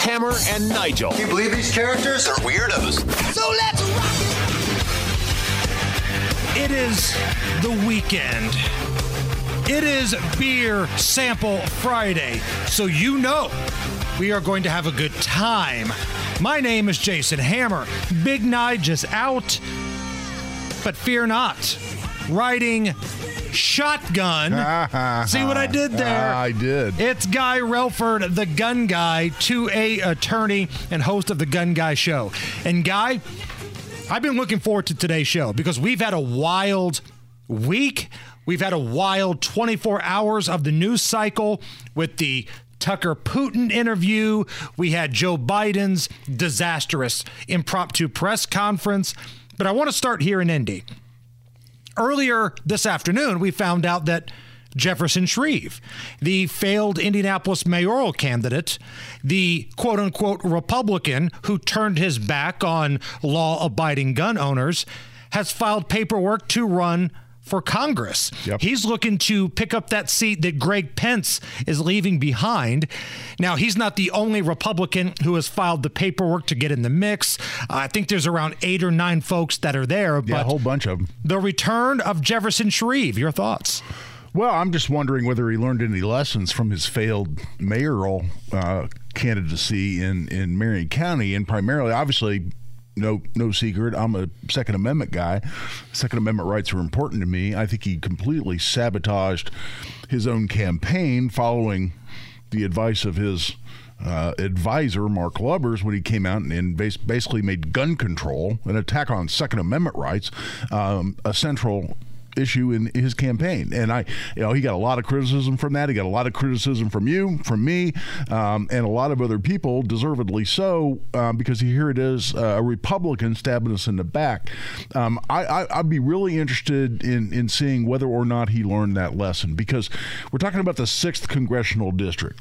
Hammer and Nigel. Can you believe these characters are weirdos? So let's rock it! It is the weekend. It is Beer Sample Friday. So you know we are going to have a good time. My name is Jason Hammer. Big Nige is out. But fear not. Riding shotgun. See what I did there? Ah, I did. It's Guy Relford, the gun guy, 2A attorney and host of the Gun Guy Show. And Guy, I've been looking forward to today's show because we've had a wild week. We've had a wild 24 hours of the news cycle with the Tucker Putin interview. We had Joe Biden's disastrous impromptu press conference. But I want to start here in Indy. Earlier this afternoon, we found out that Jefferson Shreve, the failed Indianapolis mayoral candidate, the quote unquote Republican who turned his back on law abiding gun owners, has filed paperwork to run for Congress. Yep. He's looking to pick up that seat that Greg Pence is leaving behind. Now, he's not the only Republican who has filed the paperwork to get in the mix. Uh, I think there's around eight or nine folks that are there. Yeah, a whole bunch of them. the return of Jefferson Shreve, your thoughts? Well, I'm just wondering whether he learned any lessons from his failed mayoral uh, candidacy in, in Marion County, and primarily, obviously, no no secret, I'm a Second Amendment guy. Second Amendment rights are important to me. I think he completely sabotaged his own campaign following the advice of his uh, advisor, Mark Lubbers, when he came out and, and bas- basically made gun control, an attack on Second Amendment rights, um, a central issue in his campaign. And I, you know, he got a lot of criticism from that. He got a lot of criticism from you, from me, um, and a lot of other people, deservedly so, um, because here it is uh, a Republican stabbing us in the back. Um, I, I'd be really interested in, in seeing whether or not he learned that lesson because we're talking about the 6th congressional district.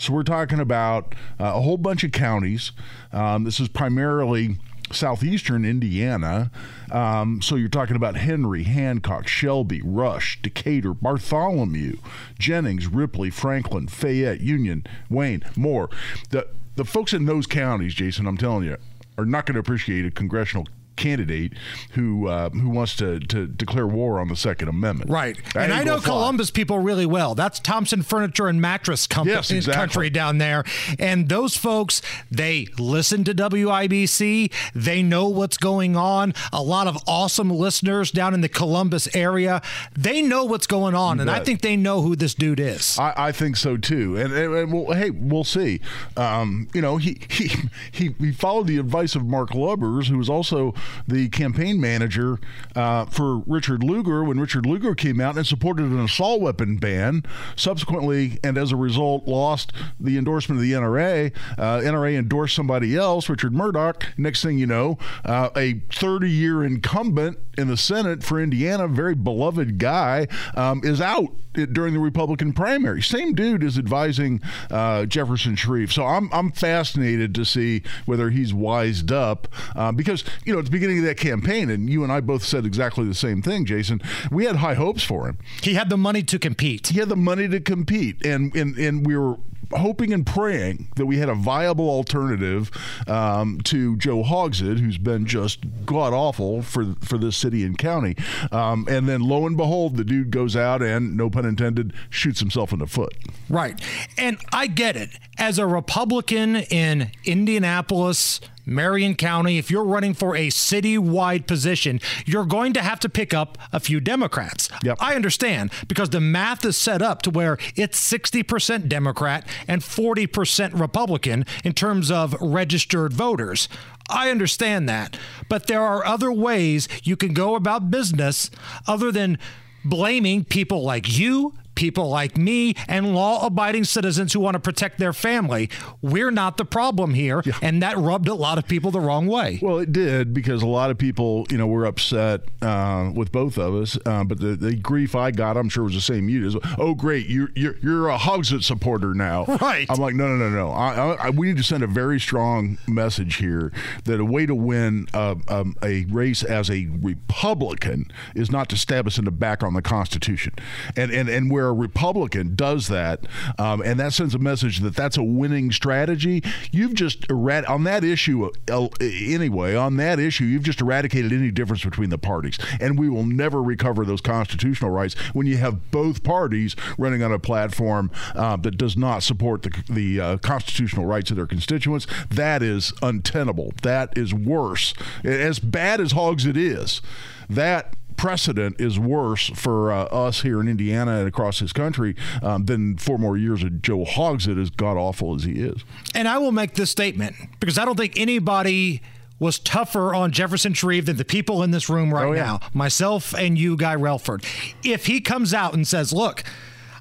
So we're talking about uh, a whole bunch of counties. Um, this is primarily southeastern Indiana. Um, so you're talking about Henry, Hancock, Shelby, Rush, Decatur, Bartholomew, Jennings, Ripley, Franklin, Fayette, Union, Wayne, Moore. The the folks in those counties, Jason, I'm telling you, are not going to appreciate a congressional candidate who uh, who wants to, to declare war on the Second Amendment. Right. That and I know. Columbus people really well. That's Thompson Furniture and Mattress Company Yes, exactly. country down there. And those folks, they listen to WIBC. They know what's going on. A lot of awesome listeners down in the Columbus area. They know what's going on. You and I think they know who this dude is. I, I think so too, and, and, and well, hey, we'll see. Um, you know, he, he he he followed the advice of Mark Lubbers, who was also the campaign manager uh, for Richard Lugar when Richard Lugar came out and supported an assault weapon ban. Subsequently, and as a result, lost the endorsement of the NRA. Uh, NRA endorsed somebody else, Richard Mourdock. Next thing you know, uh, a 30-year incumbent in the Senate for Indiana, very beloved guy, um, is out during the Republican primary. Same dude is advising uh, Jefferson Shreve. So I'm I'm fascinated to see whether he's wised up uh, because you know the beginning of that campaign, and you and I both said exactly the same thing, Jason. We had high hopes for him. he had the money to compete. He had the money to compete, and and and we were hoping and praying that we had a viable alternative um, to Joe Hogsett, who's been just god awful for for this city and county. Um, and then lo and behold, the dude goes out and, no pun intended, shoots himself in the foot. Right. And I get it. As a Republican in Indianapolis, Marion County, if you're running for a citywide position, you're going to have to pick up a few Democrats. Yep. I understand because the math is set up to where it's 60% Democrat and 40% Republican in terms of registered voters. I understand that. But there are other ways you can go about business other than blaming people like you, people like me, and law abiding citizens who want to protect their family. We're not the problem here. And that rubbed a lot of people the wrong way. Well, it did because a lot of people, you know, were upset uh, with both of us. Uh, but the, the grief I got, I'm sure, was the same you. did. oh, great, you're you're, you're a Hogsett supporter now. Right. I'm like, no, no, no, no. I, I, I- we need to send a very strong message here that a way to win uh, um, a race as a Republican is not to stab us in the back on the Constitution. And and and where a Republican does that, um, and that sends a message that that's a winning strategy, you've just erad- on that issue uh, anyway. On that issue, you've just eradicated any difference between the parties, and we will never recover those constitutional rights when you have both parties running on a platform uh, that does not support the the uh, constitutional rights of their constituents. That is untenable. That is worse. As bad as Hogsett is, that precedent is worse for uh, us here in Indiana and across this country um, than four more years of Joe Hogsett, as god awful as he is. And I will make this statement because I don't think anybody was tougher on Jefferson Shreve than the people in this room right oh, yeah. now, myself and you, Guy Relford. If he comes out and says, look,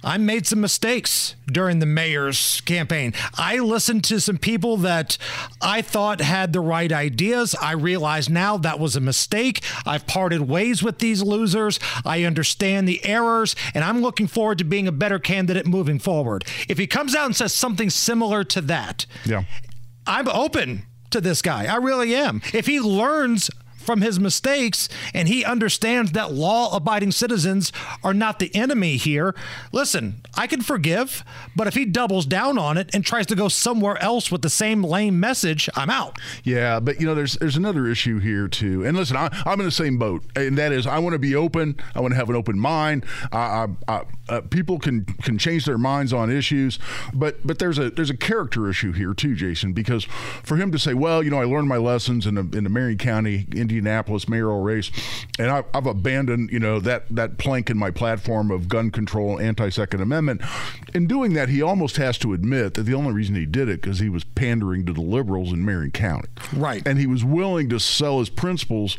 I made some mistakes during the mayor's campaign. I listened to some people that I thought had the right ideas. I realize now that was a mistake. I've parted ways with these losers. I understand the errors, and I'm looking forward to being a better candidate moving forward. If he comes out and says something similar to that, yeah. I'm open to this guy. I really am. If he learns from his mistakes and he understands that law abiding citizens are not the enemy here. Listen, I can forgive, but if he doubles down on it and tries to go somewhere else with the same lame message, I'm out. Yeah, but you know, there's there's another issue here too. And listen, I, am in the same boat, and that is I want to be open. I want to have an open mind. I, I, uh, people can can change their minds on issues, but but there's a there's a character issue here too, Jason, because for him to say, well, you know, I learned my lessons in in the Marion County, Indiana Indianapolis mayoral race, and I, have abandoned you know that that plank in my platform of gun control, anti Second Amendment. In doing that, he almost has to admit that the only reason he did it because he was pandering to the liberals in Marion County, right? And he was willing to sell his principles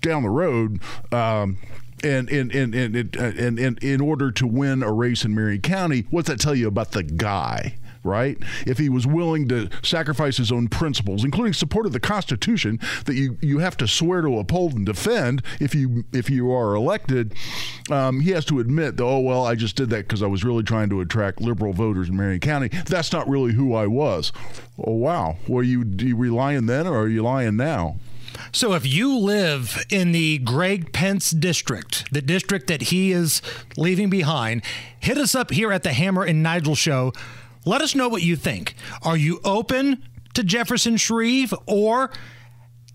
down the road. Um, and in in, in, in, in, in order to win a race in Marion County, what's that tell you about the guy? Right? If he was willing to sacrifice his own principles, including support of the Constitution that you, you have to swear to uphold and defend if you if you are elected, um, he has to admit that oh well I just did that because I was really trying to attract liberal voters in Marion County. That's not really who I was. Oh wow, were you, you relying then or are you lying now? So if you live in the Greg Pence district, the district that he is leaving behind, hit us up here at the Hammer and Nigel show. Let us know what you think. Are you open to Jefferson Shreve or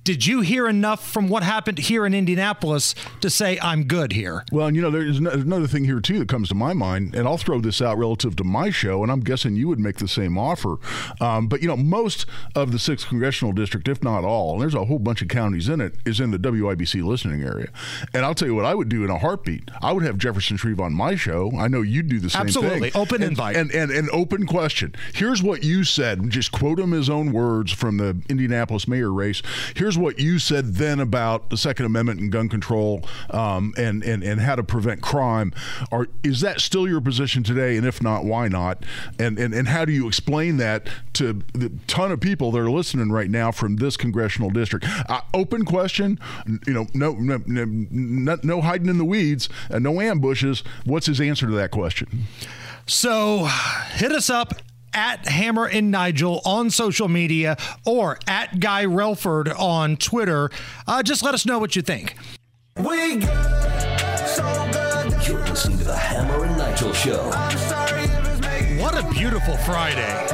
did you hear enough from what happened here in Indianapolis to say I'm good here? Well, and you know, there's another thing here too that comes to my mind, and I'll throw this out relative to my show, and I'm guessing you would make the same offer. Um, but you know, most of the sixth congressional district, if not all, and there's a whole bunch of counties in it, is in the WIBC listening area. And I'll tell you what I would do in a heartbeat. I would have Jefferson Shreve on my show. I know you'd do the same Absolutely. thing. Absolutely, open and, invite and, and an open question. Here's what you said. Just quote him his own words from the Indianapolis mayor race. Here's what you said then about the Second Amendment and gun control um, and, and, and how to prevent crime. Are, is that still your position today? And if not, why not? And, and, and how do you explain that to the ton of people that are listening right now from this congressional district? Uh, open question, you know, no, no, no, no hiding in the weeds, and no ambushes. What's his answer to that question? So hit us up at Hammer and Nigel on social media or at Guy Relford on Twitter. Uh, just let us know what you think. We so You're listening to the Hammer and Nigel Show. What a beautiful Friday.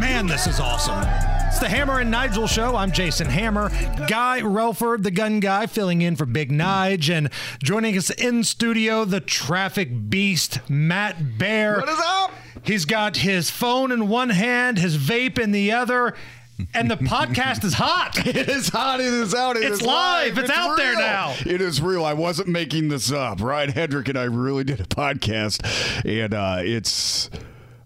Man, this is awesome. It's the Hammer and Nigel show. I'm Jason Hammer. Guy Relford, the gun guy, filling in for Big Nige. And joining us in studio, the traffic beast, Matt Bear. What is up? He's got his phone in one hand, his vape in the other. And the podcast is hot. It is hot. It is out. It it's is live. It's, it's out real. there now. It is real. I wasn't making this up. Ryan Hedrick and I really did a podcast, and uh, it's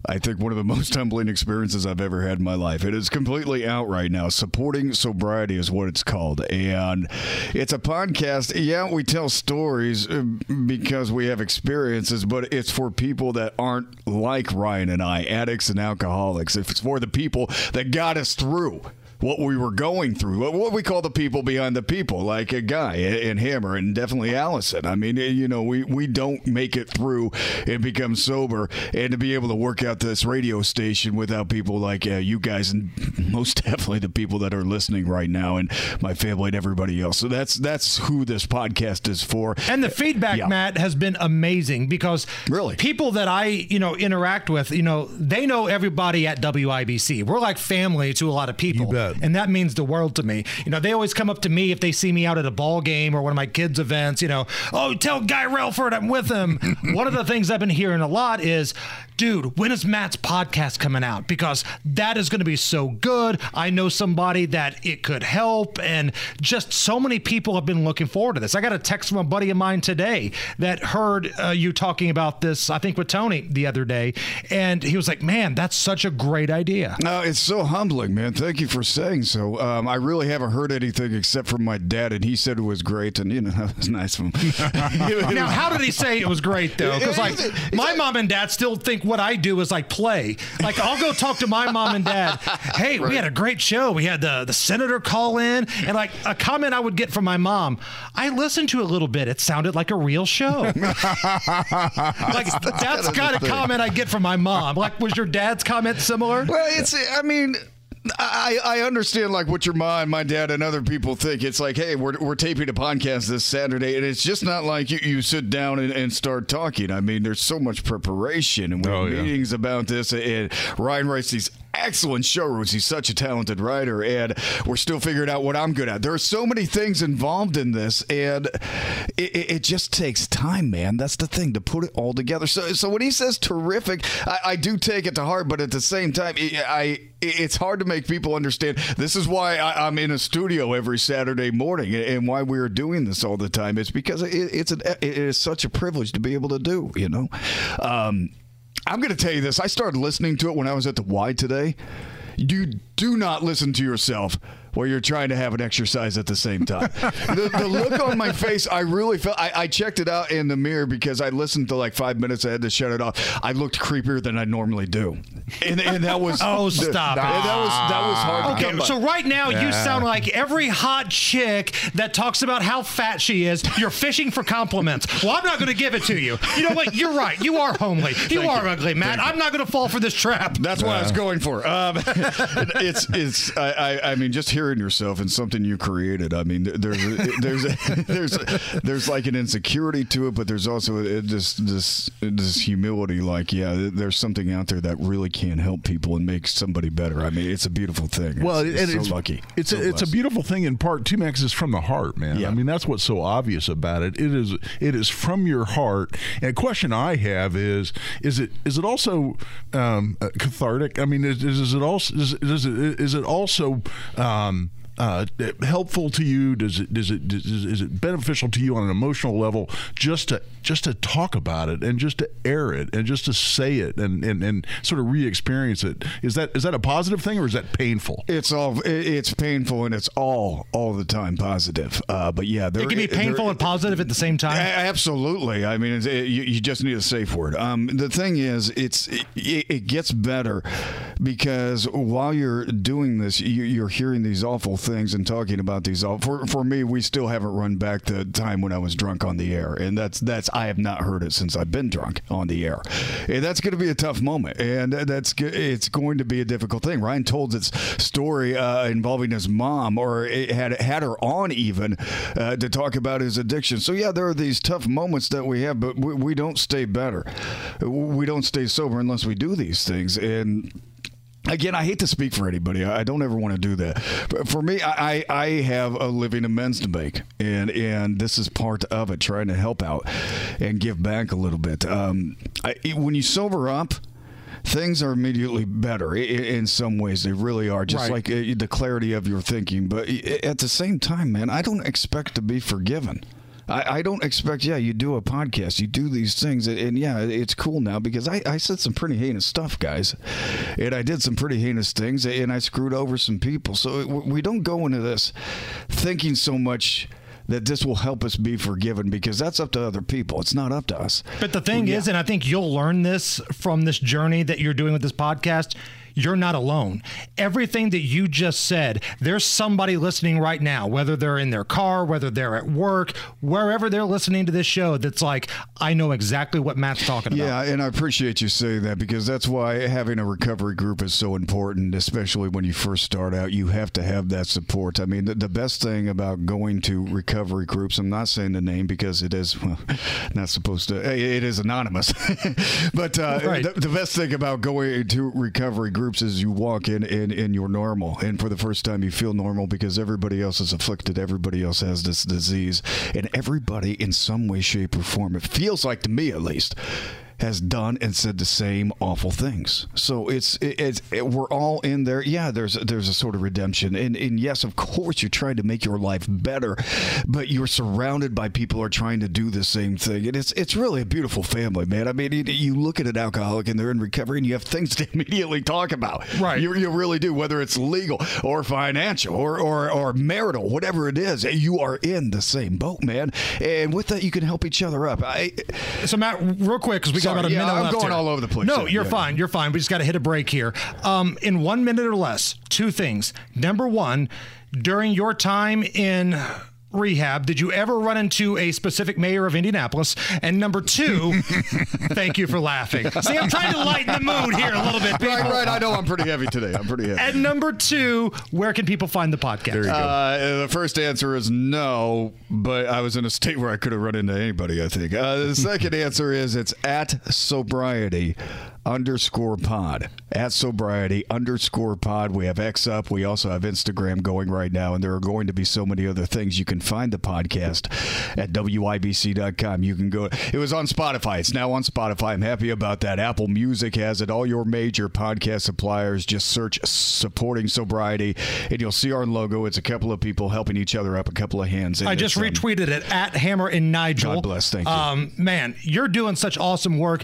I think one of the most humbling experiences I've ever had in my life. It is completely out right now. Supporting sobriety is what it's called, and it's a podcast. Yeah, we tell stories uh, because we have experiences, but it's for people that aren't like Ryan and I, addicts and alcoholics. If it's for the people that got us through what we were going through, what- what we call the people behind the people, like a guy and Hammer and definitely Allison. I mean, you know, we, we don't make it through and become sober and to be able to work out this radio station without people like uh, you guys and most definitely the people that are listening right now and my family and everybody else. So that's that's who this podcast is for. And the feedback, Yeah. Matt, has been amazing because Really? people that I, you know, interact with, you know, they know everybody at WIBC. We're like family to a lot of people. You bet. And that means the world to me. You know, they always come up to me if they see me out at a ball game or one of my kids' events, you know, oh, tell Guy Relford I'm with him. one of the things I've been hearing a lot is, dude, when is Matt's podcast coming out? Because that is going to be so good. I know somebody that it could help. And just so many people have been looking forward to this. I got a text from a buddy of mine today that heard uh, you talking about this, I think with Tony the other day. And he was like, man, that's such a great idea. No, it's so humbling, man. Thank you for saying so. Um, I really haven't heard anything except from my dad, and he said it was great, and you know that was nice of him. Now, how did he say it was great though? Because like my mom and dad still think what I do is like play. Like I'll go talk to my mom and dad. Hey, we had a great show. We had the the senator call in, and like a comment I would get from my mom. I listened to a little bit. It sounded like a real show. like that's kind of comment I get from my mom. Like, was your dad's comment similar? Well, it's. I mean. I, I understand like what your mom, my dad, and other people think. It's like, hey, we're, we're taping a podcast this Saturday, and it's just not like you, you sit down and, and start talking. I mean, there's so much preparation, and we Oh, have yeah. meetings about this. And Ryan writes these excellent show rules. He's such a talented writer, and we're still figuring out what I'm good at. There are so many things involved in this, and it, it, it just takes time, man. That's the thing to put it all together. So, so when he says terrific, I, I do take it to heart, but at the same time, I, I it's hard to make people understand. This is why I, I'm in a studio every Saturday morning, and why we're doing this all the time. It's because it, it's an it is such a privilege to be able to do. You know. Um, I'm going to tell you this. I started listening to it when I was at the Y today. You do not listen to yourself while you're trying to have an exercise at the same time. the, the look on my face, I really felt. I, I checked it out in the mirror because I listened to like five minutes. I had to shut it off. I looked creepier than I normally do, and, and that was Oh, stop it. that was that was hard to Okay, come by. so right now you sound like every hot chick that talks about how fat she is. You're fishing for compliments. Well, I'm not going to give it to you. You know what? You're right. You are homely. You are ugly, Matt. I'm not going to fall for this trap. That's what I was going for. Um, it's it's I, I I mean just hearing yourself and something you created. I mean there's there's there's there's like an insecurity to it, but there's also a- this this this humility. Like yeah, there's something out there that really can help people and make somebody better. I mean it's a beautiful thing. Well, it's, and it's it's lucky. It's So a, it's a beautiful thing in part too, Max. Is from the heart, man. Yeah. I mean, that's what's so obvious about it. It is it is from your heart. And a question I have is is it is it also um, uh, cathartic? I mean, is, is it also is, is it is it also um, um, uh, helpful to you? Does it does it does, is it beneficial to you on an emotional level just to just to talk about it and just to air it and just to say it and and, and sort of re-experience it? Is that is that a positive thing or is that painful? It's all it's painful and it's all all the time positive. Uh, but yeah, there, It can be there- painful and positive at the same time. Absolutely. I mean, it, you, you just need a safe word. Um, the thing is, it's it, it gets better because while you're doing this, you, you're hearing these awful things and talking about these. All, for for me, we still haven't run back the time when I was drunk on the air, and that's that's I have not heard it since I've been drunk on the air, and that's going to be a tough moment, and that's it's going to be a difficult thing. Ryan told his story uh, involving his mom, or it had had her on even uh, to talk about his addiction. So yeah, there are these tough moments that we have, but we, we don't stay better. We don't stay sober unless we do these things, and. Again, I hate to speak for anybody. I don't ever want to do that. But for me, I, I have a living amends to make, and and this is part of it, trying to help out and give back a little bit. Um, I, when you sober up, things are immediately better in some ways. They really are, just Right. like uh, the clarity of your thinking. But at the same time, man, I don't expect to be forgiven. I, I don't expect, yeah, you do a podcast, you do these things, and, and yeah, it's cool now because I, I said some pretty heinous stuff, guys. And I did some pretty heinous things, and I screwed over some people. So uh, it, we don't go into this thinking so much that this will help us be forgiven because that's up to other people. It's not up to us. But the thing is, and I think you'll learn this from this journey that you're doing with this podcast, you're not alone. Everything that you just said, there's somebody listening right now, whether they're in their car, whether they're at work, wherever they're listening to this show, that's like, I know exactly what Matt's talking about. Yeah, and I appreciate you saying that because that's why having a recovery group is so important, especially when you first start out. You have to have that support. I mean, the, the best thing about going to recovery groups, I'm not saying the name because it is well, not supposed to, it is anonymous. but uh, Right. the, the best thing about going to recovery groups is you walk in and, and you're normal. And for the first time, you feel normal because everybody else is afflicted. Everybody else has this disease. And everybody, in some way, shape, or form, it feels like to me at least, has done and said the same awful things. So it's it, it's it, we're all in there. Yeah, there's there's a sort of redemption, and and yes, of course, you're trying to make your life better, but you're surrounded by people who are trying to do the same thing, and it's it's really a beautiful family, man. I mean, you, you look at an alcoholic and they're in recovery, and you have things to immediately talk about. Right. You, you really do, whether it's legal or financial or or or marital, whatever it is, you are in the same boat, man. And with that, you can help each other up. I. So Matt, real quick, because we got about a yeah, minute I'm left. going here. all over the place No, you're Yeah, fine. You're fine. We just got to hit a break here. Um, in one minute or less, two things. Number one, during your time in rehab, did you ever run into a specific mayor of Indianapolis? And number two, thank you for laughing. See, I'm trying to lighten the mood here a little bit, people. Right, right. I know I'm pretty heavy today. I'm pretty heavy. And number two, where can people find the podcast? There you go. Uh, the first answer is no, but I was in a state where I could have run into anybody, I think. Uh, the second answer is it's at sobriety underscore pod. At sobriety underscore pod. We have X up. We also have Instagram going right now, and there are going to be so many other things. You can find the podcast at WIBC.com. You can go, it was on Spotify. It's now on Spotify. I'm happy about that. Apple Music has it. All your major podcast suppliers just search supporting sobriety, and you'll see our logo. It's a couple of people helping each other up, a couple of hands. and I just um, retweeted it at Hammer and Nigel. God bless, thank you. Um, man, you're doing such awesome work.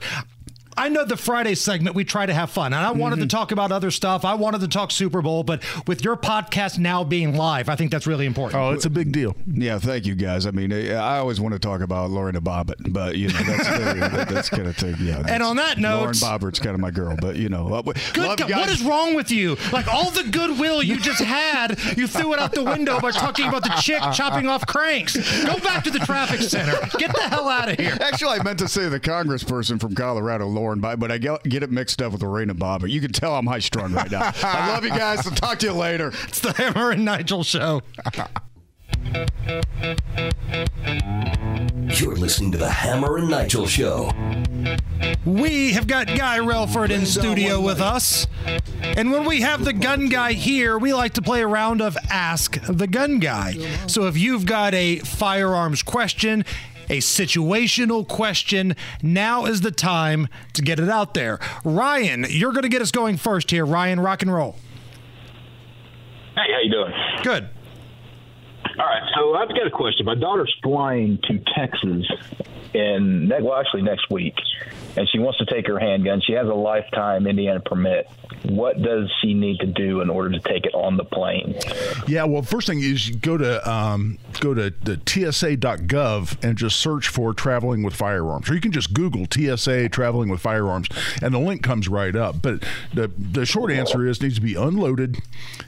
I know the Friday segment, we try to have fun. And I wanted Mm-hmm. to talk about other stuff. I wanted to talk Super Bowl, but with your podcast now being live, I think that's really important. oh, it's a big deal. Yeah, thank you guys. I mean, I always want to talk about Lorena Bobbitt, but you know that's that, that's kind of thing. Yeah. that's- on that note- Lauren Bobbitt's kind of my girl, but you know, uh, Good love God, what is wrong with you? Like all the goodwill you just had, you threw it out the window by talking about the chick chopping off cranks. Go back to the traffic center. Get the hell out of here. Actually, I meant to say the congressperson from Colorado, Lauren Boebert, but I get, get it mixed up with Lorena Bobbitt. You can tell I'm high strung right now. I love you guys. I'll talk to you later. It's the Hammer and Nigel show. You're listening to the Hammer and Nigel Show. We have got Guy Relford in studio with us. And when we have the gun guy here, we like to play a round of Ask the Gun Guy. So if you've got a firearms question, a situational question, now is the time to get it out there. Ryan, you're going to get us going first here. Ryan, rock and roll. Hey, how you doing? Good. All right, so I've got a question. My daughter's flying to Texas and well, actually next week, and she wants to take her handgun. She has a lifetime Indiana permit. What does she need to do in order to take it on the plane? Yeah, well, first thing is go to um, go to the TSA.gov and just search for traveling with firearms, or you can just Google TSA traveling with firearms, and the link comes right up. But the the short answer is it needs to be unloaded,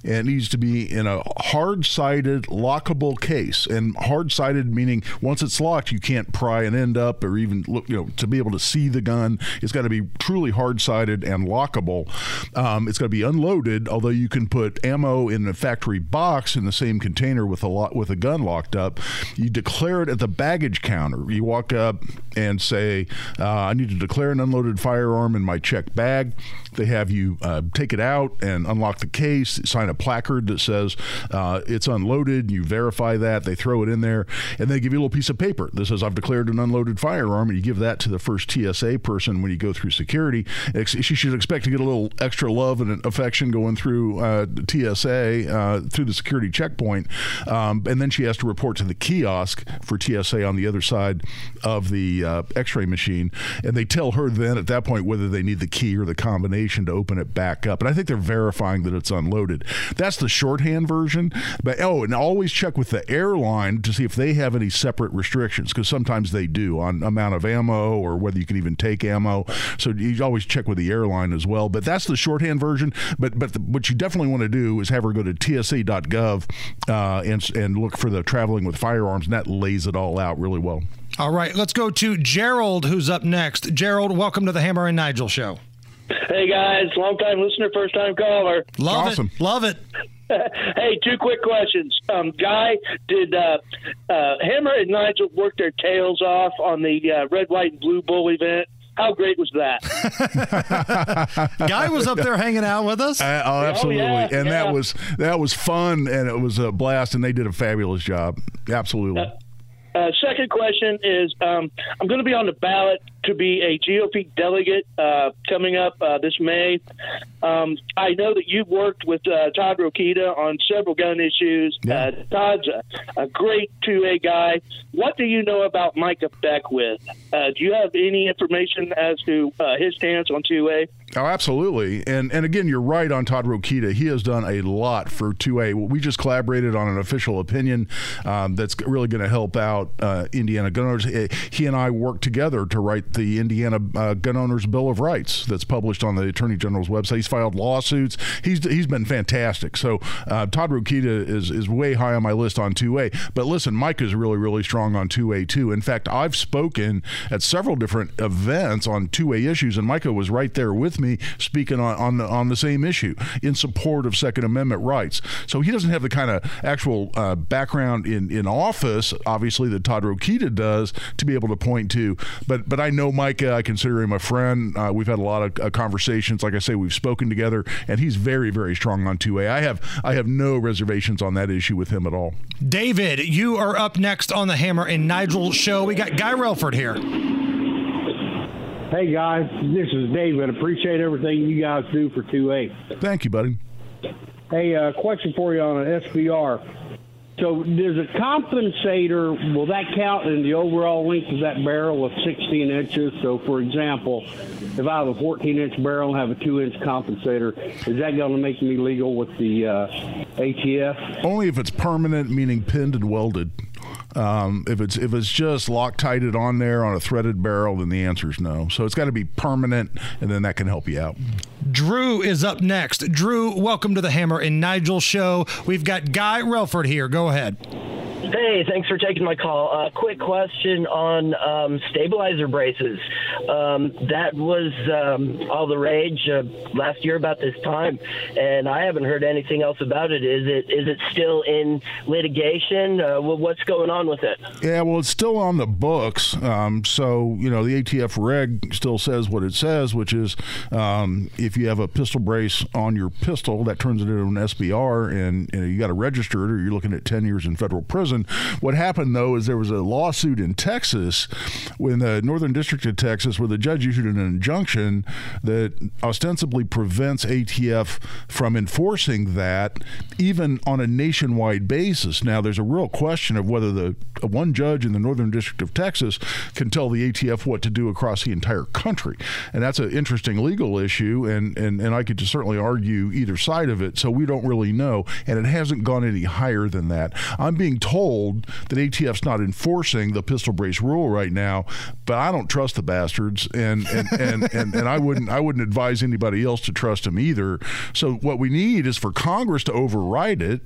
and it needs to be in a hard sided lockable case, and hard sided meaning once it's locked, you can't pry an end up or even look, you know, to be able to see the gun. It's got to be truly hard sided and lockable. Um, it's got to be unloaded, although you can put ammo in a factory box in the same container with a lot with a gun locked up. You declare it at the baggage counter. You walk up and say, uh, "I need to declare an unloaded firearm in my check bag." They have you uh, take it out and unlock the case, sign a placard that says uh, it's unloaded. You verify that. They throw it in there, and they give you a little piece of paper that says, "I've declared an unloaded firearm." And you give that to the first TSA person when you go through security. She should expect to get a little extra love and affection going through uh, TSA uh, through the security checkpoint, um, and then she has to report to the kiosk for TSA on the other side of the uh, X-ray machine, and they tell her then at that point whether they need the key or the combination to open it back up. And I think they're verifying that it's unloaded. That's the shorthand version. But oh, and always check check with the airline to see if they have any separate restrictions because sometimes they do on amount of ammo or whether you can even take ammo. So you always check with the airline as well. But that's the shorthand version. But but the, what you definitely want to do is have her go to tsa.gov uh, and and look for the traveling with firearms, and that lays it all out really well. All right, let's go to Gerald, who's up next. Gerald, welcome to the Hammer and Nigel show. Hey guys, long time listener, first time caller. Love Awesome. it. Love it. hey, two quick questions. Um, Guy, did uh, uh, Hammer and Nigel work their tails off on the uh, red, white, and blue bull event? How great was that? Guy was up there hanging out with us. Uh, oh, absolutely, yeah, and yeah. that was that was fun, and it was a blast, and they did a fabulous job. Absolutely. Uh, second question is um, I'm going to be on the ballot to be a GOP delegate uh, coming up uh, this May. Um, I know that you've worked with uh, Todd Rokita on several gun issues. Yeah. Uh, Todd's a, a great 2A guy. What do you know about Micah Beckwith? Uh, do you have any information as to uh, his stance on 2A? Oh, absolutely. And and again, you're right on Todd Rokita. He has done a lot for 2A. We just collaborated on an official opinion um, that's really going to help out uh, Indiana gun owners. Eh, He and I worked together to write the Indiana uh, Gun Owners Bill of Rights that's published on the Attorney General's website. He's filed lawsuits. He's he's been fantastic. So uh, Todd Rokita is is way high on my list on 2A. But listen, Mike is really really strong on 2A too. In fact, I've spoken at several different events on 2A issues, and Micah was right there with me speaking on on the, on the same issue in support of Second Amendment rights. So he doesn't have the kind of actual uh, background in in office, obviously that Todd Rokita does, to be able to point to. But but I know Micah. I consider him a friend. Uh, we've had a lot of uh, conversations. Like I say, we've spoken together, and he's very very strong on 2A. I have I have no reservations on that issue with him at all. David, you are up next on the Hammer and Nigel show. We got Guy Relford here. Hey guys, this is David. Appreciate everything you guys do for 2A. Thank you, buddy. Hey, uh, question for you on an SBR. So, does a compensator will that count in the overall length of that barrel of 16 inches? So, for example, if I have a 14 inch barrel and have a two inch compensator, is that going to make me legal with the uh, ATF? Only if it's permanent, meaning pinned and welded. Um, if it's if it's just loctited on there on a threaded barrel, then the answer is no. So it's got to be permanent, and then that can help you out. Drew is up next. Drew, welcome to the Hammer and Nigel show. We've got Guy Relford here. Go ahead. Hey, thanks for taking my call. Uh, quick question on um, stabilizer braces. Um, that was um, all the rage uh, last year about this time, and I haven't heard anything else about it. Is it is it still in litigation? Uh, wh- what's going on with it? Yeah, well, it's still on the books. Um, so, you know, the ATF reg still says what it says, which is um, if you have a pistol brace on your pistol, that turns it into an SBR and, and you got to register it or you're looking at 10 years in federal prison. What happened, though, is there was a lawsuit in Texas, in the Northern District of Texas, where the judge issued an injunction that ostensibly prevents ATF from enforcing that even on a nationwide basis. Now, there's a real question of whether the one judge in the Northern District of Texas can tell the ATF what to do across the entire country. And that's an interesting legal issue, and, and, and I could just certainly argue either side of it, so we don't really know. And it hasn't gone any higher than that. I'm being told that ATF's not enforcing the pistol brace rule right now, but I don't trust the bastards, and and, and, and, and I wouldn't I wouldn't advise anybody else to trust them either. So what we need is for Congress to override it,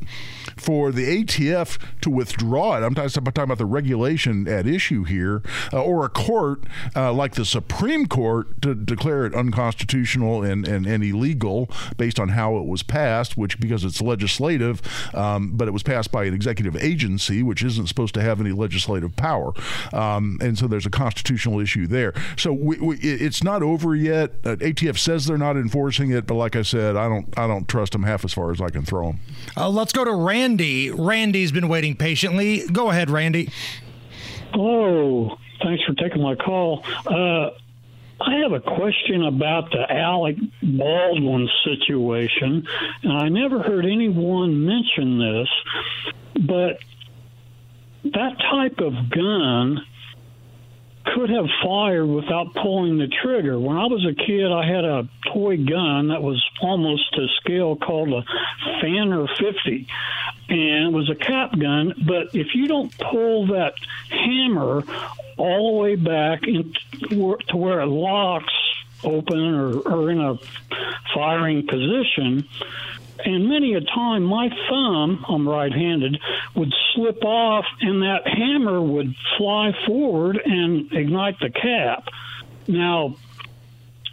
for the ATF to withdraw it. I'm talking, about the regulation at issue here, uh, or a court uh, like the Supreme Court to declare it unconstitutional and, and, and illegal based on how it was passed, which because it's legislative, um, but it was passed by an executive agency, which isn't supposed to have any legislative power. Um, and so there's a constitutional issue there. So we, we, it's not over yet. Uh, ATF says they're not enforcing it, but like I said, I don't I don't trust them half as far as I can throw them. Uh, let's go to Randy. Randy's been waiting patiently. Go ahead, Randy. Hello. Thanks for taking my call. Uh, I have a question about the Alec Baldwin situation, and I never heard anyone mention this, but that type of gun could have fired without pulling the trigger. When I was a kid, I had a toy gun that was almost to scale called a Fanner 50. and it was a cap gun. But if you don't pull that hammer all the way back into, to where it locks open or, or in a firing position, and many a time my thumb, I'm right handed, would slip off and that hammer would fly forward and ignite the cap. Now,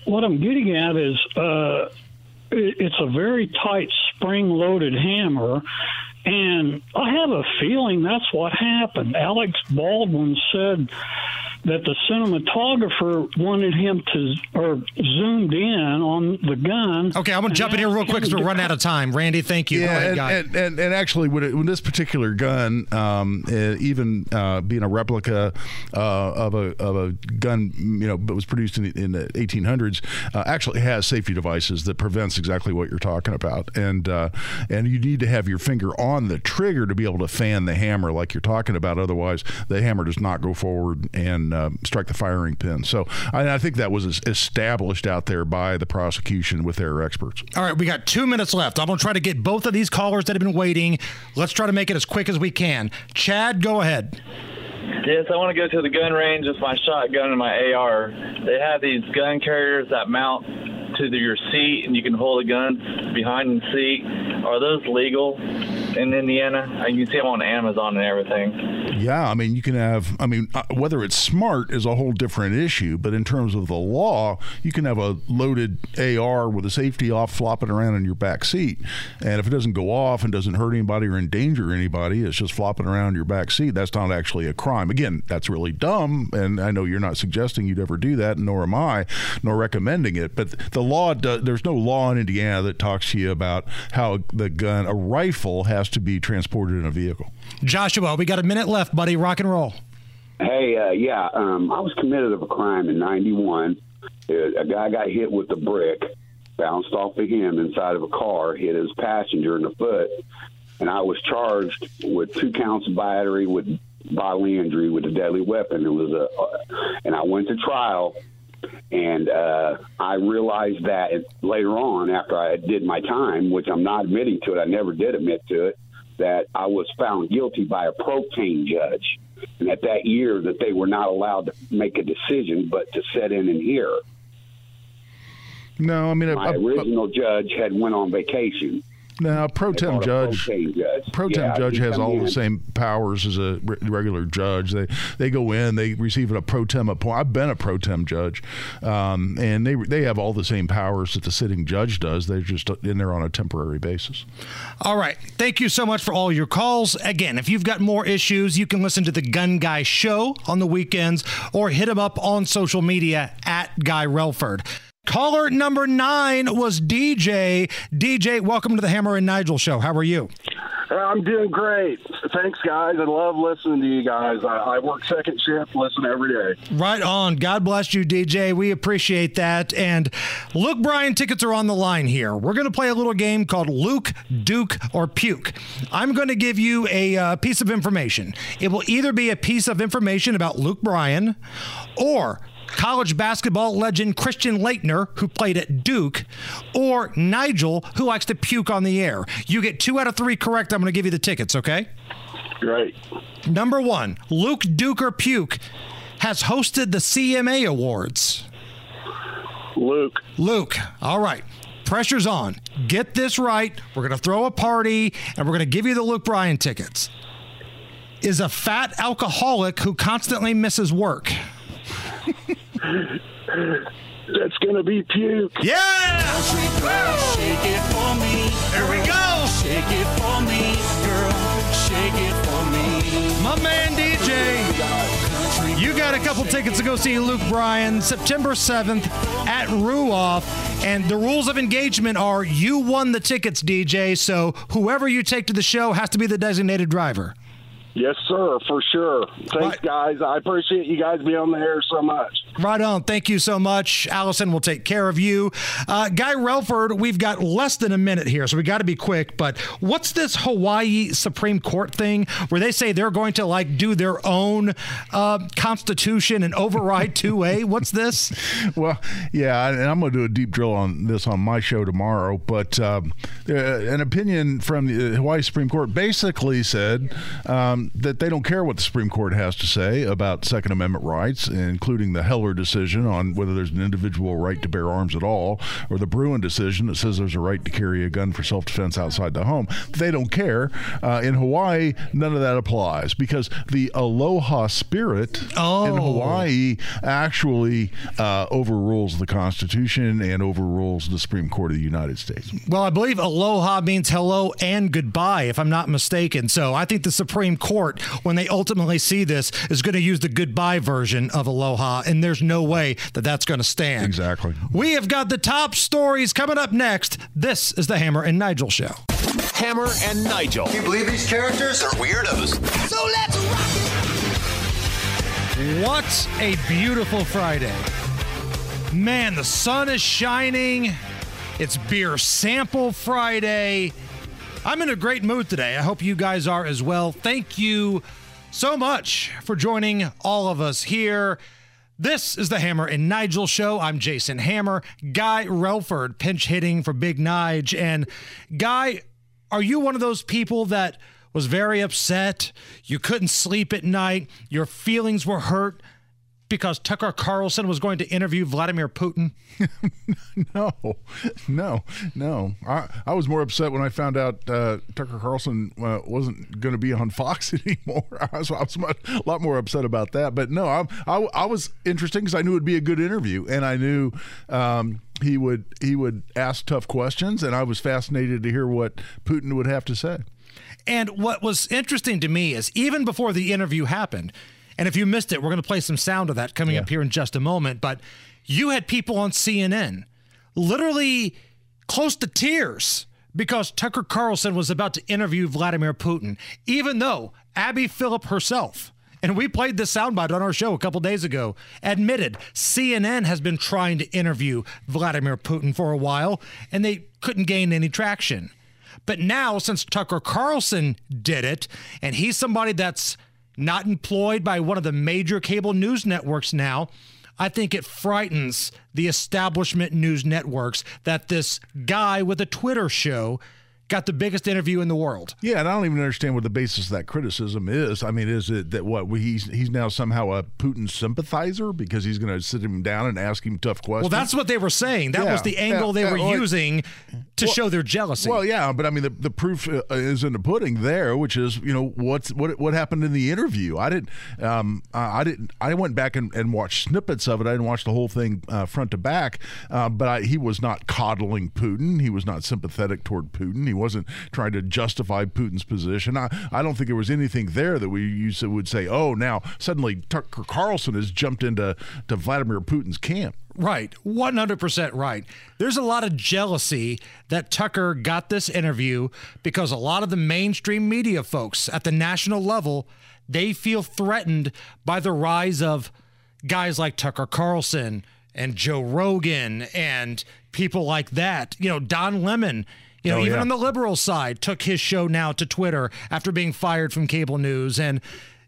what I'm getting at is uh, it's a very tight spring loaded hammer. And I have a feeling that's what happened. Alex Baldwin said that the cinematographer wanted him to or zoomed in on the gun. Okay, I'm gonna jump in here real quick because we're running out of time. Randy, thank you. Go Yeah, ahead, and, and, and, and actually, when, it, when this particular gun, um, uh, even uh, being a replica uh, of a of a gun, you know, but was produced in, in the 1800s, uh, actually has safety devices that prevents exactly what you're talking about, and uh, and you need to have your finger on the trigger to be able to fan the hammer like you're talking about. Otherwise, the hammer does not go forward and uh, strike the firing pin. So I, I think that was established out there by the prosecution with their experts. All right, we got two minutes left. I'm going to try to get both of these callers that have been waiting. Let's try to make it as quick as we can. Chad, go ahead. Yes, I want to go to the gun range with my shotgun and my AR. They have these gun carriers that mount to the, your seat, and you can hold the guns behind the seat. Are those legal in Indiana? You can see them on Amazon and everything. Yeah, I mean, you can have, I mean, uh, whether it's smart is a whole different issue, but in terms of the law, you can have a loaded AR with a safety off flopping around in your back seat. And if it doesn't go off and doesn't hurt anybody or endanger anybody, it's just flopping around your back seat. That's not actually a crime. Again, that's really dumb. And I know you're not suggesting you'd ever do that, nor am I, nor recommending it. But the law, do, there's no law in Indiana that talks to you about how the gun, a rifle, has to be transported in a vehicle. Joshua, we got a minute left, buddy. Rock and roll. Hey, uh, yeah, um, I was committed of a crime in '91. Uh, a guy got hit with a brick, bounced off of him inside of a car, hit his passenger in the foot, and I was charged with two counts of battery with bodily injury with a deadly weapon. It was a, uh, and I went to trial, and uh, I realized that later on, after I did my time, which I'm not admitting to it, I never did admit to it, that I was found guilty by a propane judge, and at that year that they were not allowed to make a decision, but to set in and hear. No, I mean, My original judge had went on vacation. No, pro tem judge. judge. Pro tem Yeah, judge has come all the same powers as a re- regular judge. They they go in, they receive a pro tem appointment. I've been a pro tem judge, um, and they they have all the same powers that the sitting judge does. They're just in there on a temporary basis. All right. Thank you so much for all your calls. Again, if you've got more issues, you can listen to the Gun Guy Show on the weekends or hit him up on social media at Guy Relford. Caller number nine was DJ. DJ, welcome to the Hammer and Nigel Show. How are you? I'm doing great. Thanks, guys. I love listening to you guys. I, I work second shift, listen every day. Right on. God bless you, DJ. We appreciate that. And Luke Bryan tickets are on the line here. We're going to play a little game called Luke, Duke, or Puke. I'm going to give you a uh, piece of information. It will either be a piece of information about Luke Bryan or college basketball legend Christian Laettner, who played at Duke, or Nigel, who likes to puke on the air. You get two out of three correct. I'm going to give you the tickets, okay? Great. Number one, Luke Duke or Puke has hosted the CMA Awards. Luke. Luke. All right. Pressure's on. Get this right. We're going to throw a party and we're going to give you the Luke Bryan tickets. Is a fat alcoholic who constantly misses work. That's going to be puke. Yeah! Shake it for me. There we go. Shake it for me, girl. Shake it for me. My man DJ. You got a couple tickets to go see Luke Bryan September 7th at Ruoff. And the rules of engagement are you won the tickets, DJ. So whoever you take to the show has to be the designated driver. Yes, sir, for sure. Thanks, guys. I appreciate you guys being on the air so much. Right on. Thank you so much. Allison will take care of you. Uh, Guy Relford, we've got less than a minute here, so we got to be quick. But what's this Hawaii Supreme Court thing where they say they're going to like do their own uh, constitution and override 2A? What's this? Well, yeah, and I'm going to do a deep drill on this on my show tomorrow. But um, uh, an opinion from the Hawaii Supreme Court basically said um, that they don't care what the Supreme Court has to say about Second Amendment rights, including the Heller decision on whether there's an individual right to bear arms at all, or the Bruen decision that says there's a right to carry a gun for self defense outside the home. They don't care. Uh, in Hawaii, none of that applies because the aloha spirit Oh. in Hawaii actually uh, overrules the Constitution and overrules the Supreme Court of the United States. Well, I believe aloha means hello and goodbye, if I'm not mistaken. So I think the Supreme Court, when they ultimately see this, is going to use the goodbye version of aloha, and there's no way that that's going to stand. Exactly. We have got the top stories coming up next. This is the Hammer and Nigel Show. Hammer and Nigel. Can you believe these characters are weirdos? So let's rock What a beautiful Friday. Man, the sun is shining. It's beer sample Friday. I'm in a great mood today. I hope you guys are as well. Thank you so much for joining all of us here. This is the Hammer and Nigel show. I'm Jason Hammer. Guy Relford pinch hitting for Big Nige. And Guy, are you one of those people that was very upset? You couldn't sleep at night. Your feelings were hurt because Tucker Carlson was going to interview Vladimir Putin? No, no, no. I, I was more upset when I found out uh, Tucker Carlson uh, wasn't going to be on Fox anymore. I was, I was much, a lot more upset about that. But no, I, I, I was interesting because I knew it'd be a good interview, and I knew um, he would he would ask tough questions, and I was fascinated to hear what Putin would have to say. And what was interesting to me is even before the interview happened, and if you missed it, we're going to play some sound of that coming up here in just a moment. But you had people on CNN literally close to tears because Tucker Carlson was about to interview Vladimir Putin, even though Abby Phillip herself, and we played this soundbite on our show a couple days ago, admitted CNN has been trying to interview Vladimir Putin for a while, and they couldn't gain any traction. But now, since Tucker Carlson did it, and he's somebody that's not employed by one of the major cable news networks now, I think it frightens the establishment news networks that this guy with a Twitter show got the biggest interview in the world. Yeah, and I don't even understand what the basis of that criticism is. I mean, is it that what he's he's now somehow a Putin sympathizer because he's going to sit him down and ask him tough questions? Well, that's what they were saying. That Yeah, was the angle yeah, they were well, using to well- show their jealousy. Well, yeah, but I mean, the, the proof uh, is in the pudding there, which is you know what's what what happened in the interview. I didn't, um, I I didn't, I went back and, and watched snippets of it. I didn't watch the whole thing uh, front to back, uh, but I, he was not coddling Putin. He was not sympathetic toward Putin. He wasn't trying to justify Putin's position. I, I don't think there was anything there that we used to would say, oh, now suddenly Tucker Carlson has jumped into to Vladimir Putin's camp. Right. 100% right. There's a lot of jealousy that Tucker got this interview because a lot of the mainstream media folks at the national level, they feel threatened by the rise of guys like Tucker Carlson and Joe Rogan and people like that. You know, Don Lemon, you know, Oh, even yeah. on the liberal side, took his show now to Twitter after being fired from cable news. And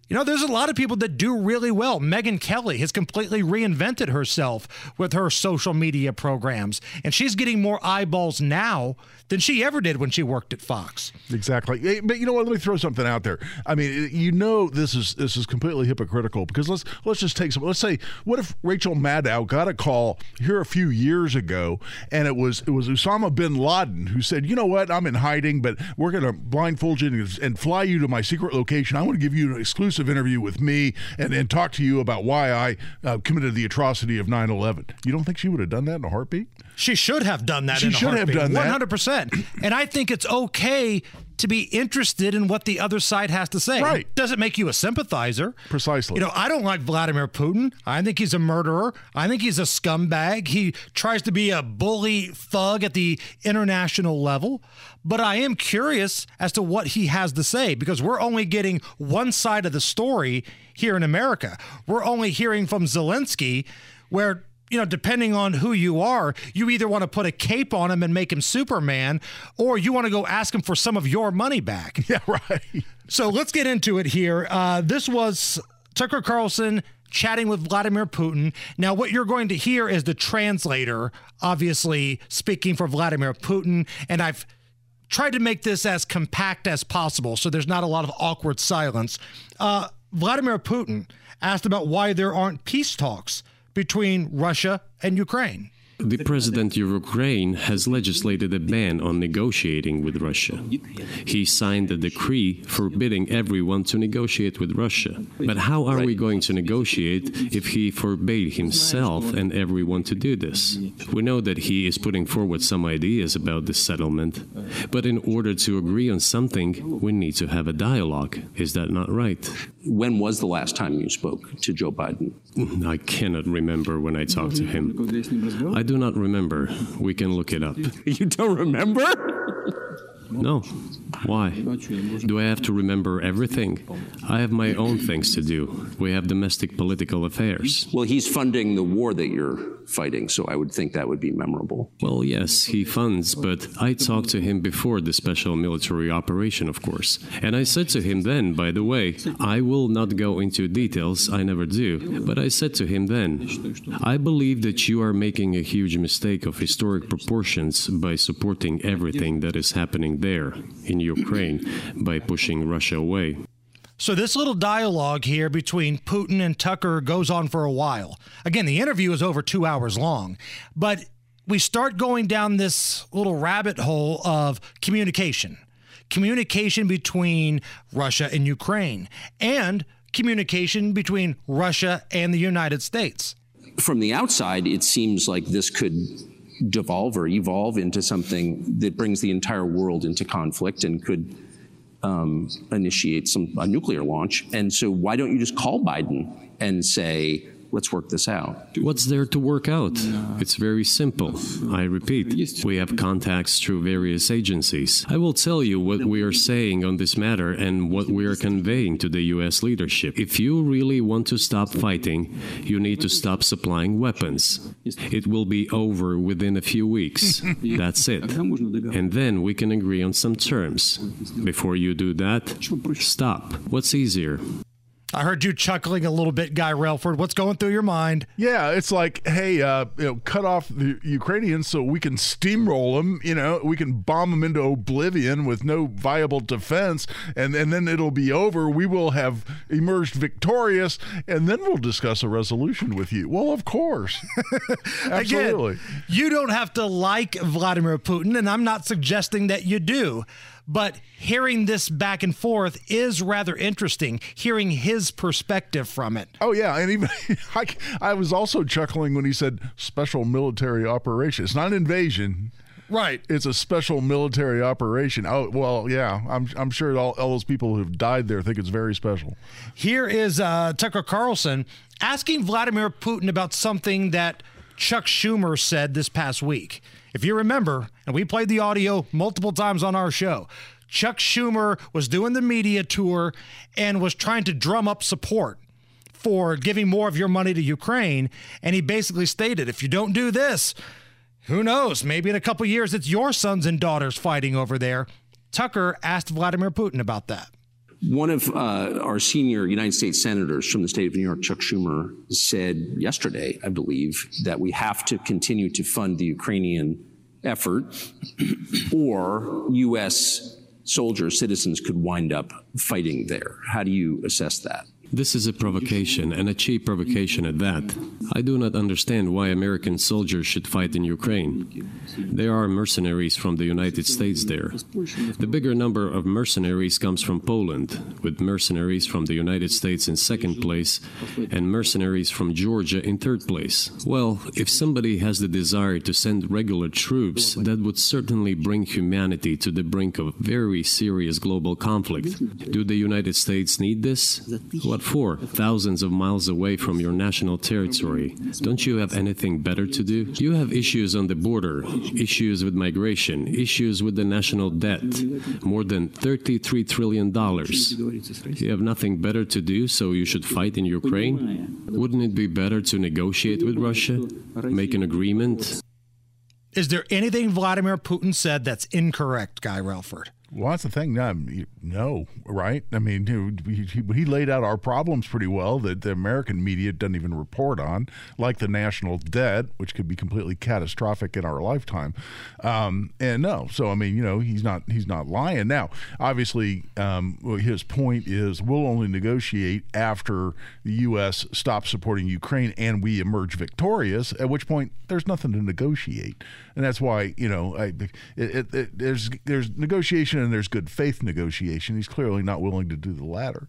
you know, there's a lot of people that do really well. Megyn Kelly has completely reinvented herself with her social media programs, and she's getting more eyeballs now than she ever did when she worked at Fox. Exactly. But you know what? Let me throw something out there. I mean, you know, this is this is completely hypocritical because let's let's just take some. Let's say, what if Rachel Maddow got a call here a few years ago, and it was it was Osama bin Laden who said, you know what? I'm in hiding, but we're going to blindfold you and fly you to my secret location. I want to give you an exclusive interview with me and, and talk to you about why I uh, committed the atrocity of 9/11. You don't think she would have done that in a heartbeat? She should have done that. She in a should have heartbeat, done that. 100%. And I think it's okay to be interested in what the other side has to say. Right. Doesn't make you a sympathizer. Precisely. You know, I don't like Vladimir Putin. I think he's a murderer. I think he's a scumbag. He tries to be a bully thug at the international level. But I am curious as to what he has to say because we're only getting one side of the story here in America. We're only hearing from Zelensky where you know, depending on who you are, you either want to put a cape on him and make him Superman, or you want to go ask him for some of your money back. Yeah, right. So let's get into it here. Uh, this was Tucker Carlson chatting with Vladimir Putin. Now, what you're going to hear is the translator, obviously speaking for Vladimir Putin, and I've tried to make this as compact as possible so there's not a lot of awkward silence. Uh, Vladimir Putin asked about why there aren't peace talks between Russia and Ukraine. The president of Ukraine has legislated a ban on negotiating with Russia. He signed a decree forbidding everyone to negotiate with Russia. But how are we going to negotiate if he forbade himself and everyone to do this? We know that he is putting forward some ideas about this settlement, but in order to agree on something, we need to have a dialogue. Is that not right? When was the last time you spoke to Joe Biden? I cannot remember when I talked to him. I do not remember. We can look it up. You don't remember? No. Why? Do I have to remember everything? I have my own things to do. We have domestic political affairs. Well, he's funding the war that you're fighting, so I would think that would be memorable. Well, yes, he funds, but I talked to him before the special military operation, of course. And I said to him then, by the way, I will not go into details, I never do, but I said to him then, I believe that you are making a huge mistake of historic proportions by supporting everything that is happening there in Ukraine by pushing Russia away. So, this little dialogue here between Putin and Tucker goes on for a while. Again, the interview is over two hours long, but we start going down this little rabbit hole of communication communication between Russia and Ukraine, and communication between Russia and the United States. From the outside, it seems like this could devolve or evolve into something that brings the entire world into conflict and could um, initiate some a nuclear launch. And so, why don't you just call Biden and say, let's work this out? What's there to work out? It's very simple. I repeat, we have contacts through various agencies. I will tell you what we are saying on this matter and what we are conveying to the U.S. leadership. If you really want to stop fighting, you need to stop supplying weapons. It will be over within a few weeks. That's it. And then we can agree on some terms. Before you do that, stop. What's easier? I heard you chuckling a little bit, Guy Relford. What's going through your mind? Yeah, it's like, hey, uh, you know, cut off the Ukrainians so we can steamroll them. You know, we can bomb them into oblivion with no viable defense, and and then it'll be over. We will have emerged victorious, and then we'll discuss a resolution with you. Well, of course, absolutely. Again, you don't have to like Vladimir Putin, and I'm not suggesting that you do. But hearing this back and forth is rather interesting, hearing his perspective from it. Oh, yeah. And even I, I was also chuckling when he said special military operation. It's not an invasion. Right. It's a special military operation. Oh, well, yeah. I'm, I'm sure all, all those people who've died there think it's very special. Here is uh, Tucker Carlson asking Vladimir Putin about something that Chuck Schumer said this past week. If you remember, and we played the audio multiple times on our show, Chuck Schumer was doing the media tour and was trying to drum up support for giving more of your money to Ukraine. And he basically stated if you don't do this, who knows? Maybe in a couple years, it's your sons and daughters fighting over there. Tucker asked Vladimir Putin about that. One of uh, our senior United States senators from the state of New York, Chuck Schumer, said yesterday, I believe, that we have to continue to fund the Ukrainian effort, or U.S. soldiers, citizens could wind up fighting there. How do you assess that? This is a provocation, and a cheap provocation at that. I do not understand why American soldiers should fight in Ukraine. There are mercenaries from the United States there. The bigger number of mercenaries comes from Poland, with mercenaries from the United States in second place and mercenaries from Georgia in third place. Well, if somebody has the desire to send regular troops, that would certainly bring humanity to the brink of very serious global conflict. Do the United States need this? What What for? Thousands of miles away from your national territory. Don't you have anything better to do? You have issues on the border, issues with migration, issues with the national debt. More than $33 trillion. You have nothing better to do, so you should fight in Ukraine? Wouldn't it be better to negotiate with Russia? Make an agreement? Is there anything Vladimir Putin said that's incorrect, Guy Relford? Well, that's the thing. No, no, right? I mean, he, he, laid out our problems pretty well that the American media doesn't even report on, like the national debt, which could be completely catastrophic in our lifetime. Um, and no, so I mean, you know, he's not he's not lying. Now, obviously, um, his point is we'll only negotiate after the U.S. stops supporting Ukraine and we emerge victorious. At which point, there's nothing to negotiate, and that's why you know, I, it, it, it, there's there's negotiation negotiation and there's good faith negotiation. He's clearly not willing to do the latter.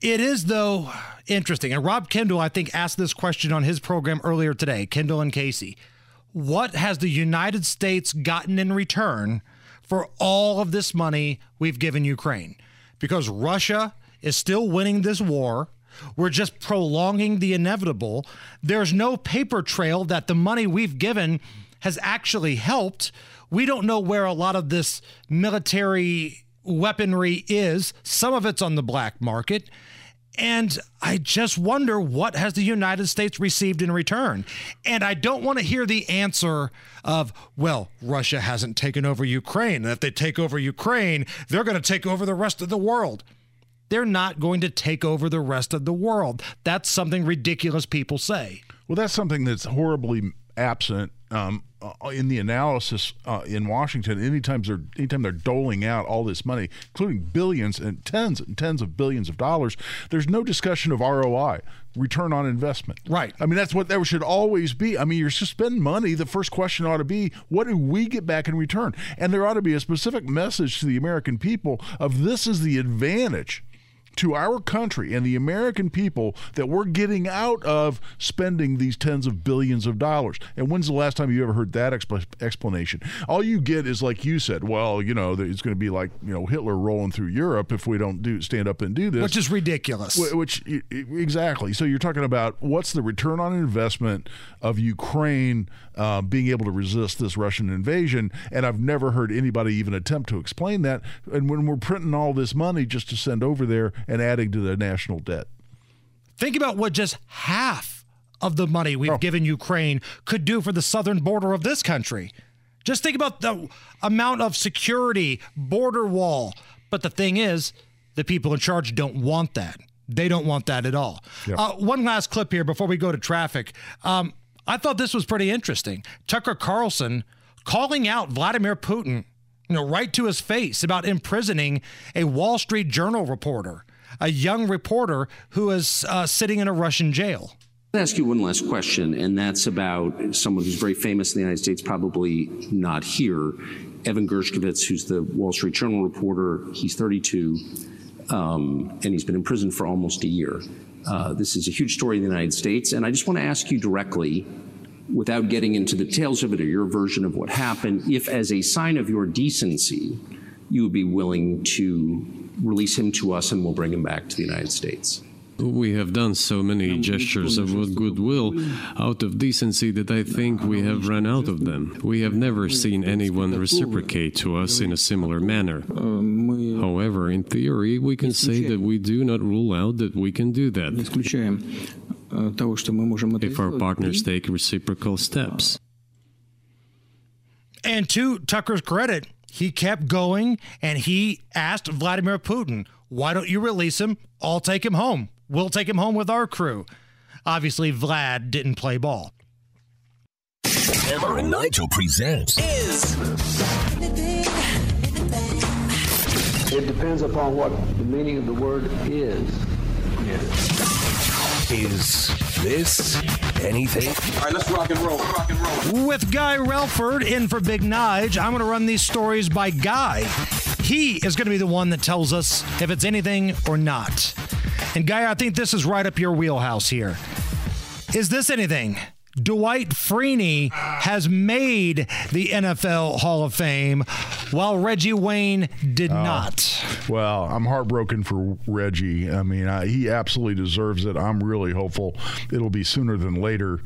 It is, though, interesting. And Rob Kendall, I think, asked this question on his program earlier today Kendall and Casey. What has the United States gotten in return for all of this money we've given Ukraine? Because Russia is still winning this war. We're just prolonging the inevitable. There's no paper trail that the money we've given has actually helped. We don't know where a lot of this military weaponry is. Some of it's on the black market. And I just wonder what has the United States received in return? And I don't want to hear the answer of, well, Russia hasn't taken over Ukraine. And if they take over Ukraine, they're going to take over the rest of the world. They're not going to take over the rest of the world. That's something ridiculous people say. Well, that's something that's horribly absent um, uh, in the analysis uh, in Washington, anytime they're anytime they're doling out all this money, including billions and tens and tens of billions of dollars, there's no discussion of ROI, return on investment. Right. I mean, that's what that should always be. I mean, you're just spending money. The first question ought to be, what do we get back in return? And there ought to be a specific message to the American people of this is the advantage to our country and the American people that we're getting out of spending these tens of billions of dollars. And when's the last time you ever heard that exp- explanation? All you get is like you said, well, you know, it's going to be like, you know, Hitler rolling through Europe if we don't do stand up and do this. Which is ridiculous. Which exactly. So you're talking about what's the return on investment of Ukraine uh, being able to resist this Russian invasion, and I've never heard anybody even attempt to explain that. And when we're printing all this money just to send over there and adding to the national debt. Think about what just half of the money we've oh. given Ukraine could do for the southern border of this country. Just think about the amount of security, border wall. But the thing is, the people in charge don't want that. They don't want that at all. Yep. Uh, one last clip here before we go to traffic. Um, I thought this was pretty interesting. Tucker Carlson calling out Vladimir Putin, you know, right to his face about imprisoning a Wall Street Journal reporter a young reporter who is uh, sitting in a Russian jail. I'll ask you one last question, and that's about someone who's very famous in the United States, probably not here. Evan Gershkovich, who's the Wall Street Journal reporter, he's 32, um, and he's been in prison for almost a year. Uh, this is a huge story in the United States, and I just want to ask you directly, without getting into the details of it or your version of what happened, if as a sign of your decency, you would be willing to release him to us and we'll bring him back to the United States. We have done so many gestures of goodwill out of decency that I think we have run out of them. We have never seen anyone reciprocate to us in a similar manner. However, in theory, we can say that we do not rule out that we can do that if our partners take reciprocal steps. And to Tucker's credit, he kept going and he asked Vladimir Putin, why don't you release him? I'll take him home. We'll take him home with our crew. Obviously, Vlad didn't play ball. Hammer and Nigel presents is. It depends upon what the meaning of the word is. Is this anything? All right, let's rock and roll. Rock and roll. With Guy Relford in for Big Nige, I'm going to run these stories by Guy. He is going to be the one that tells us if it's anything or not. And Guy, I think this is right up your wheelhouse here. Is this anything? Dwight Freeney has made the NFL Hall of Fame while Reggie Wayne did Oh. not. Well, I'm heartbroken for Reggie. I mean, I, he absolutely deserves it. I'm really hopeful it'll be sooner than later.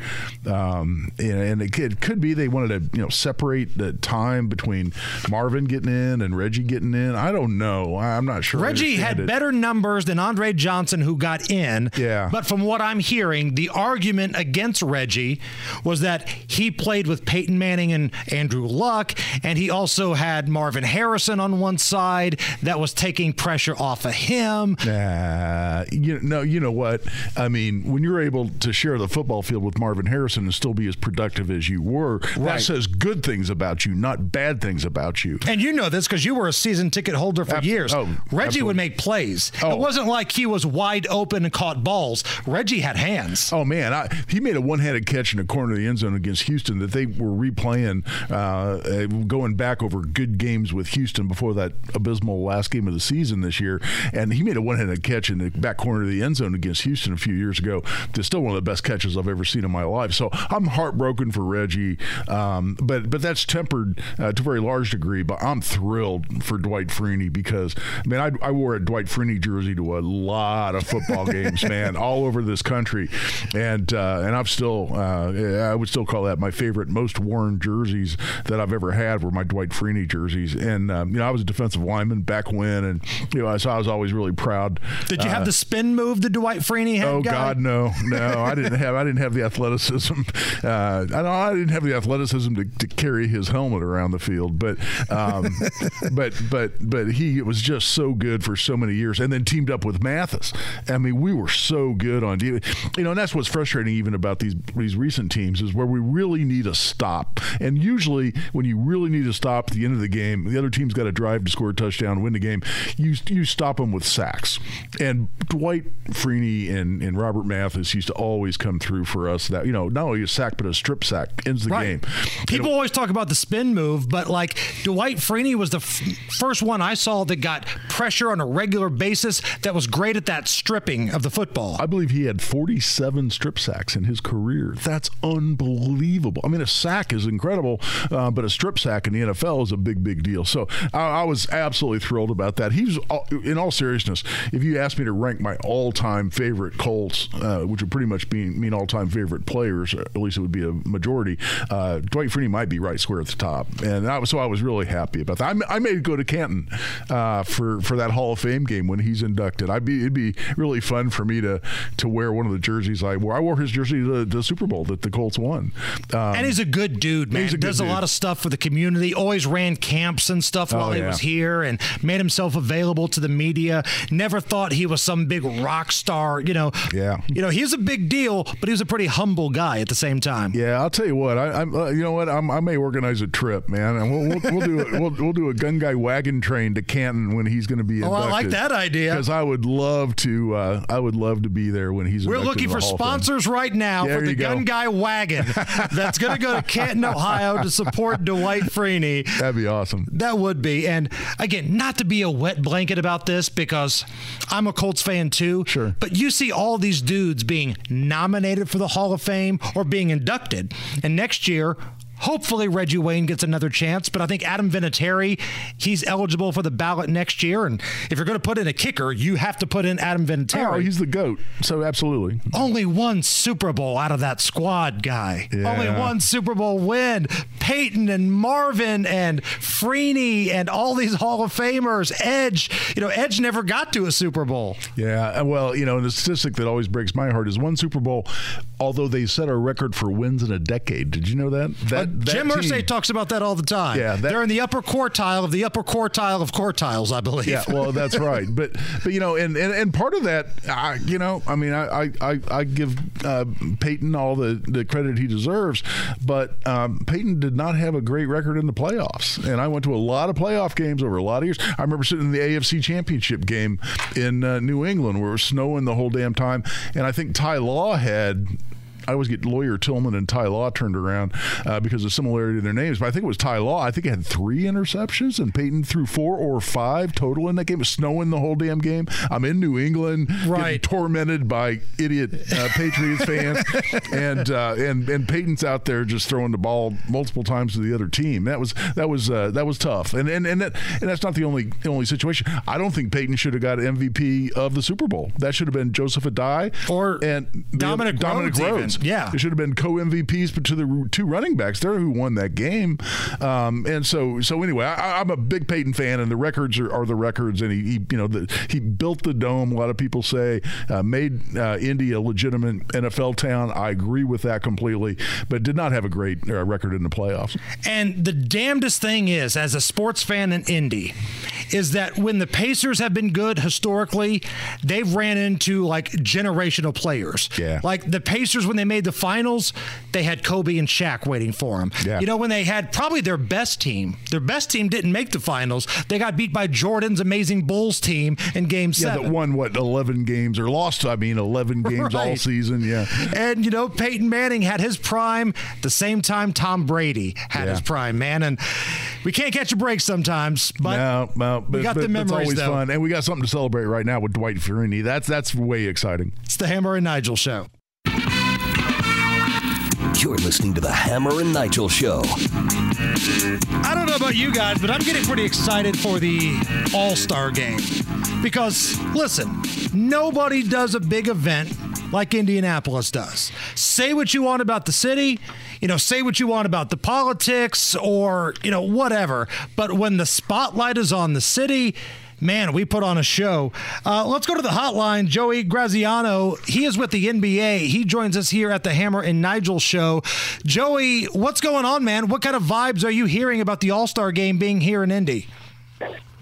Um, and, and it, could, could be they wanted to, you know, separate the time between Marvin getting in and Reggie getting in. I don't know. I- I'm not sure. Reggie had it. better numbers than Andre Johnson, who got in. Yeah. But from what I'm hearing, the argument against Reggie was that he played with Peyton Manning and Andrew Luck, and he also had Marvin Harrison on one side that was taking pressure off of him. Nah, you know, you know what? I mean, when you're able to share the football field with Marvin Harrison and still be as productive as you were, that says good things about you, not bad things about you. And you know this because you were a season ticket holder for Ab- years. oh, Reggie absolutely. would make plays. Oh. It wasn't like he was wide open and caught balls. Reggie had hands. Oh man, I, he made a one-handed catch in the corner of the end zone against Houston that they were replaying, uh, uh, going back over good games with Houston before that abysmal last game of the season this year, and he made a one-handed catch in the back corner of the end zone against Houston a few years ago. That's still one of the best catches I've ever seen in my life. So I'm heartbroken for Reggie, um, but but that's tempered uh, to a very large degree. But I'm thrilled for Dwight Freeney because I mean I, I wore a Dwight Freeney jersey to a lot of football games, man, all over this country, and uh, and I'm still uh, I would still call that my favorite, most worn jerseys that I've ever had were my Dwight Freeney jerseys, and um, you know I was a defensive lineman back when, and you know so I was always really proud. Did you Uh, have the spin move the Dwight Freeney had? Oh guy? God, no, no! I didn't have. I didn't have the athleticism. Uh, I. I didn't have the athleticism to, to carry his helmet around the field. But, um, but, but, but he was just so good for so many years, and then teamed up with Mathis. I mean, we were so good on. You know, and that's what's frustrating even about these these recent teams is where we really need a stop. And usually, when you really need a stop at the end of the game, the other team's got to drive to score a touchdown, win the game. You you stop them with sacks. And Dwight Freeney and, and Robert Mathis used to always come through for us. That you know, not only a sack but a strip sack ends the game. People always talk about the spin move, but like Dwight Freeney was the f- first one I saw that got pressure on a regular basis that was great at that stripping of the football. I believe he had 47 strip sacks in his career. That's unbelievable. I mean, a sack is incredible, uh, but a strip sack in the NFL is a big, big deal. So I, I was absolutely thrilled about that. He was, all- in all seriousness, if you asked me to rank my all-time favorite Colts, uh, which would pretty much be, mean all-time favorite players, or at least it would be a majority, uh, Dwight Freeney might be right square at the top. And I was, so I was really happy about that. I, I may go to Canton uh, for for that Hall of Fame game when he's inducted. I'd be it'd be really fun for me to to wear one of the jerseys I wore. I wore his jersey to the Super Bowl that the Colts won. Um, and he's a good dude, man. he's a Does a lot of stuff for the community. Always ran camps and stuff Oh, while he was here, and made himself available to the media. Never thought he was some big rock star. You know. Yeah. You know, he's a big deal, but he was a pretty humble guy at the same time. Yeah, I'll tell you what. I, I'm, uh, you know what? I'm, I may organize a trip, man, and we'll we'll, we'll do a, we'll, we'll do a gun guy wagon train to Canton when he's going to be Oh. I like that idea. because I would love to. Uh, I would love to be there when he's. We're looking for sponsors right now There for the. Gun Guy Wagon that's going to go to Canton, Ohio to support Dwight Freeney. That'd be awesome. That would be. And again, not to be a wet blanket about this because I'm a Colts fan too. Sure. But you see all these dudes being nominated for the Hall of Fame or being inducted. And next year, Hopefully Reggie Wayne gets another chance, but I think Adam Vinatieri, he's eligible for the ballot next year. And if you're going to put in a kicker, you have to put in Adam Vinatieri. Oh, he's the goat. So absolutely. Only one Super Bowl out of that squad guy. Yeah. Only one Super Bowl win. Peyton and Marvin and Freeney and all these Hall of Famers. Edge, you know, Edge never got to a Super Bowl. Yeah, uh, well, you know, the statistic that always breaks my heart is one Super Bowl. Although they set a record for wins in a decade, did you know that? That, that Jim team- Irsay talks about that all the time. Yeah, that- they're in the upper quartile of the upper quartile of quartiles, I believe. Yeah, well, that's right. But but you know, and and, and part of that, I, you know, I mean, I I, I give uh, Peyton all the, the credit he deserves, but um, Peyton did not have a great record in the playoffs, and I went to a lot of playoff games over a lot of years. I remember sitting in the AFC Championship game in uh, New England where it was snowing the whole damn time, and I think Ty Law had I always get lawyer Tillman and Ty Law turned around uh, because of similarity in their names. But I think it was Ty Law. I think he had three interceptions, and Peyton threw four or five total in that game. It was snowing the whole damn game. I'm in New England, Right. tormented by idiot uh, Patriots fans, and uh, and and Peyton's out there just throwing the ball multiple times to the other team. That was that was uh, that was tough, and and and, that, and that's not the only the only situation. I don't think Peyton should have got MVP of the Super Bowl. That should have been Joseph Addai or and the- Dominic Dominic Rhodes even. Yeah. it should have been co MVPs, but to the two running backs, they're who won that game. Um, and so so anyway, I, I'm a big Peyton fan, and the records are, are the records, and he, he you know the, he built the dome. A lot of people say uh, made uh, Indy a legitimate NFL town. I agree with that completely, but did not have a great uh, record in the playoffs. And the damnedest thing is, as a sports fan in Indy, is that when the Pacers have been good historically, they've ran into like generational players. Yeah. Like the Pacers, when they made the finals, they had Kobe and Shaq waiting for them. Yeah. You know, when they had probably their best team, their best team didn't make the finals. They got beat by Jordan's amazing Bulls team in game Yeah, seven. that won what 11 games or lost. I mean, 11 games all season. Yeah. And you know, Peyton Manning had his prime the same time Tom Brady had Yeah. his prime, man. And we can't catch a break sometimes, but no, no, but, we got but the It's memories always though. fun, and we got something to celebrate right now with Dwight Freeney. That's that's way exciting. It's the Hammer and Nigel show. You're listening to the Hammer and Nigel Show. I don't know about you guys, but I'm getting pretty excited for the All Star game. Because, listen, nobody does a big event like Indianapolis does. Say what you want about the city, you know, say what you want about the politics or, you know, whatever. But when the spotlight is on the city, Man, we put on a show. Uh, let's go to the hotline. Joey Graziano, he is with the NBA. He joins us here at the Hammer and Nigel show. Joey, what's going on, man? What kind of vibes are you hearing about the All Star game being here in Indy?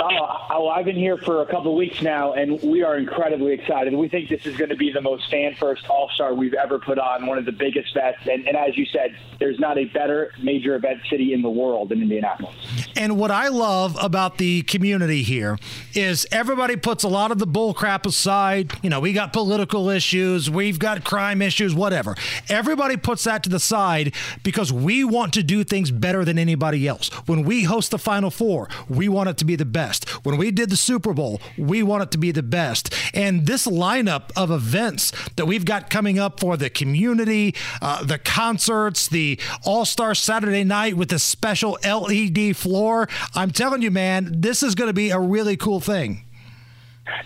Oh, oh, I've been here for a couple of weeks now, and we are incredibly excited. We think this is going to be the most fan first All Star we've ever put on, one of the biggest bets. And, and as you said, there's not a better major event city in the world than Indianapolis. And what I love about the community here is everybody puts a lot of the bull crap aside. You know, we got political issues, we've got crime issues, whatever. Everybody puts that to the side because we want to do things better than anybody else. When we host the Final Four, we want it to be the best. When we did the Super Bowl, we want it to be the best. And this lineup of events that we've got coming up for the community, uh, the concerts, the All Star Saturday night with the special LED floor, I'm telling you, man, this is going to be a really cool thing.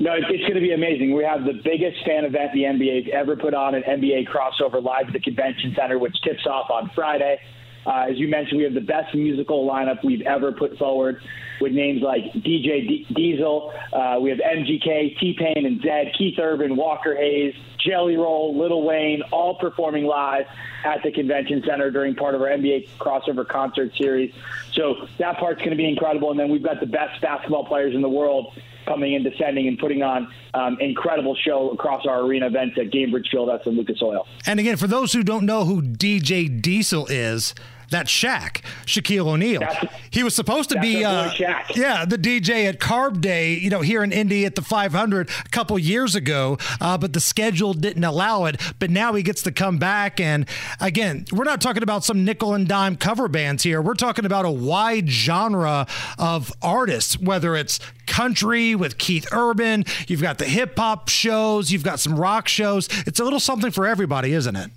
No, it's going to be amazing. We have the biggest fan event the NBA's ever put on, an NBA crossover live at the convention center, which tips off on Friday. Uh, as you mentioned, we have the best musical lineup we've ever put forward with names like DJ D- Diesel. Uh, we have MGK, T Pain, and Zedd, Keith Urban, Walker Hayes, Jelly Roll, Lil Wayne, all performing live at the convention center during part of our NBA crossover concert series. So that part's going to be incredible. And then we've got the best basketball players in the world coming and descending and putting on um, incredible show across our arena events at Gainbridge Fieldhouse and Lucas Oil. And again, for those who don't know who DJ Diesel is, that's Shaq, Shaquille O'Neal. he was supposed to be, uh, yeah, the DJ at Carb Day, you know, here in Indy at the 500 a couple years ago, uh, but the schedule didn't allow it. But now he gets to come back, and again, we're not talking about some nickel and dime cover bands here. We're talking about a wide genre of artists, whether it's country with Keith Urban, you've got the hip hop shows, you've got some rock shows. It's a little something for everybody, isn't it?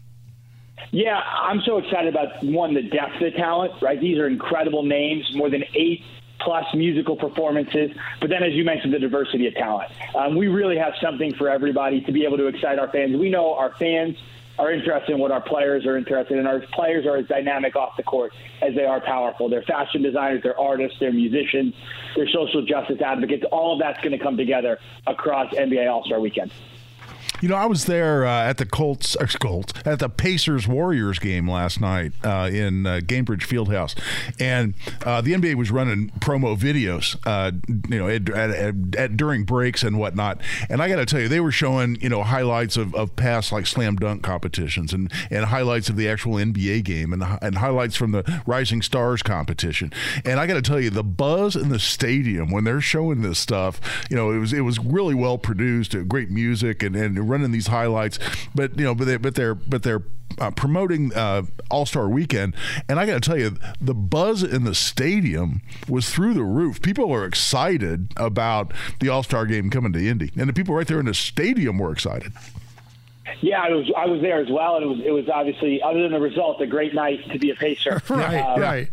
Yeah, I'm so excited about one the depth of talent. Right, these are incredible names, more than eight plus musical performances. But then, as you mentioned, the diversity of talent. Um, we really have something for everybody to be able to excite our fans. We know our fans are interested in what our players are interested in. Our players are as dynamic off the court as they are powerful. They're fashion designers, they're artists, they're musicians, they're social justice advocates. All of that's going to come together across NBA All Star Weekend. You know, I was there uh, at the Colts, or Colts, at the Pacers Warriors game last night uh, in uh, Fieldhouse, and uh, the NBA was running promo videos, uh, you know, at, at, at, during breaks and whatnot. And I got to tell you, they were showing you know highlights of, of past like slam dunk competitions and, and highlights of the actual NBA game and and highlights from the Rising Stars competition. And I got to tell you, the buzz in the stadium when they're showing this stuff, you know, it was it was really well produced, uh, great music, and and running these highlights. But you know, but they but they're but they're uh, promoting uh, All Star Weekend, and I got to tell you, the buzz in the stadium was through the roof. People are excited about the All Star game coming to Indy, and the people right there in the stadium were excited. Yeah, I was I was there as well, and it was it was obviously other than the result, a great night to be a Pacer. right, Um, right.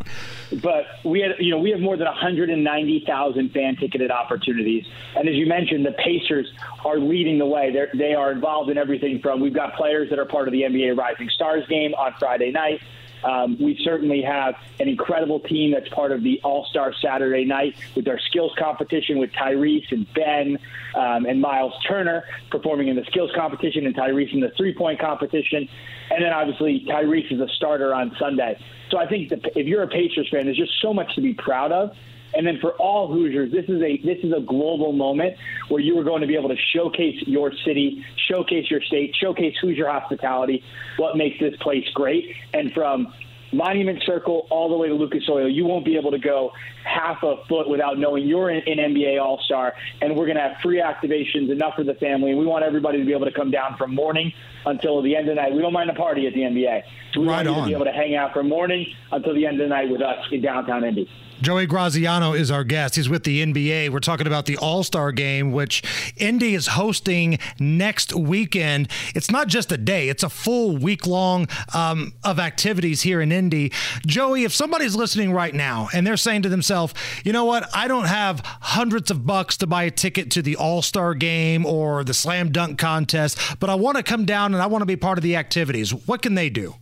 But we had you know we have more than 190,000 fan ticketed opportunities, and as you mentioned, the Pacers are leading the way. They're, they are involved in everything from we've got players that are part of the NBA Rising Stars game on Friday night. Um, we certainly have an incredible team that's part of the All Star Saturday night with our skills competition with Tyrese and Ben um, and Miles Turner performing in the skills competition and Tyrese in the three point competition. And then obviously Tyrese is a starter on Sunday. So I think that if you're a Pacers fan, there's just so much to be proud of. And then for all Hoosiers, this is a this is a global moment where you are going to be able to showcase your city, showcase your state, showcase Hoosier hospitality, what makes this place great. And from Monument Circle all the way to Lucas Oil, you won't be able to go half a foot without knowing you're an, an NBA All Star. And we're going to have free activations, enough for the family. And we want everybody to be able to come down from morning until the end of the night. We don't mind a party at the NBA. So we Right want you to be able to hang out from morning until the end of the night with us in downtown Indy. Joey Graziano is our guest. He's with the NBA. We're talking about the All Star game, which Indy is hosting next weekend. It's not just a day, it's a full week long um, of activities here in Indy. Joey, if somebody's listening right now and they're saying to themselves, you know what, I don't have hundreds of bucks to buy a ticket to the All Star game or the slam dunk contest, but I want to come down and I want to be part of the activities, what can they do?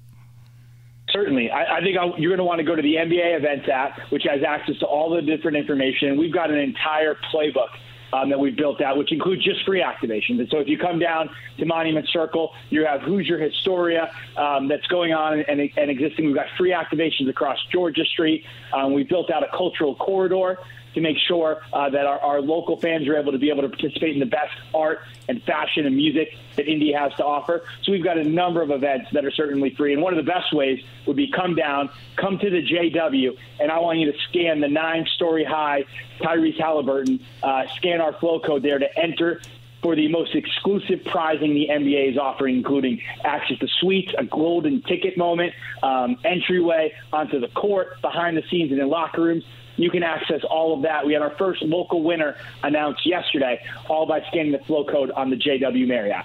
Certainly. I, I think I'll, you're going to want to go to the NBA Events app, which has access to all the different information. We've got an entire playbook um, that we've built out, which includes just free activations. And so if you come down to Monument Circle, you have Hoosier Historia um, that's going on and, and existing. We've got free activations across Georgia Street. Um, we built out a cultural corridor to make sure uh, that our, our local fans are able to be able to participate in the best art and fashion and music that Indy has to offer. So we've got a number of events that are certainly free. And one of the best ways would be come down, come to the JW, and I want you to scan the nine-story high Tyrese Halliburton, uh, scan our flow code there to enter for the most exclusive prizing the NBA is offering, including access to suites, a golden ticket moment, um, entryway onto the court, behind the scenes, and in locker rooms. You can access all of that. We had our first local winner announced yesterday, all by scanning the flow code on the JW Marriott.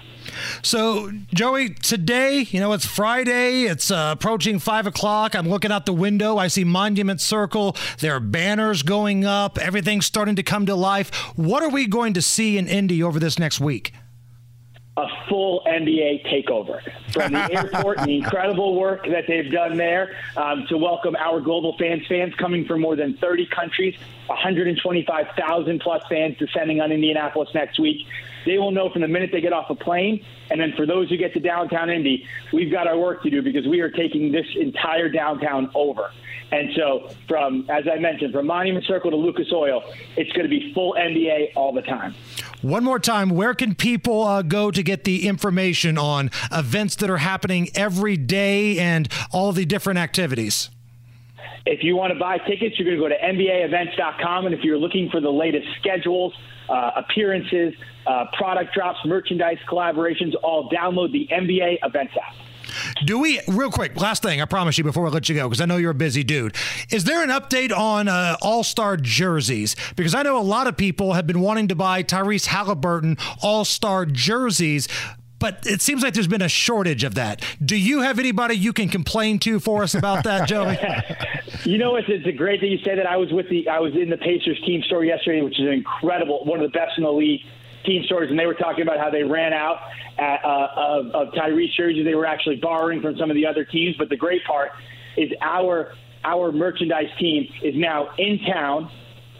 So, Joey, today, you know, it's Friday. It's uh, approaching five o'clock. I'm looking out the window. I see Monument Circle. There are banners going up. Everything's starting to come to life. What are we going to see in Indy over this next week? A full NBA takeover from the airport and the incredible work that they've done there um, to welcome our global fans, fans coming from more than 30 countries, 125,000 plus fans descending on Indianapolis next week. They will know from the minute they get off a plane. And then for those who get to downtown Indy, we've got our work to do because we are taking this entire downtown over. And so, from as I mentioned, from Monument Circle to Lucas Oil, it's going to be full NBA all the time. One more time, where can people uh, go to get the information on events that are happening every day and all the different activities? If you want to buy tickets, you're going to go to NBAEvents.com. And if you're looking for the latest schedules, uh, appearances, uh, product drops, merchandise collaborations, all download the NBA Events app. Do we, real quick, last thing, I promise you before I let you go, because I know you're a busy dude. Is there an update on uh, All Star jerseys? Because I know a lot of people have been wanting to buy Tyrese Halliburton All Star jerseys. But it seems like there's been a shortage of that. Do you have anybody you can complain to for us about that, Joey? You know, it's, it's a great that you say that. I was with the I was in the Pacers team store yesterday, which is an incredible, one of the best in the league team stores, and they were talking about how they ran out at, uh, of, of Tyrese jerseys. They were actually borrowing from some of the other teams. But the great part is our our merchandise team is now in town.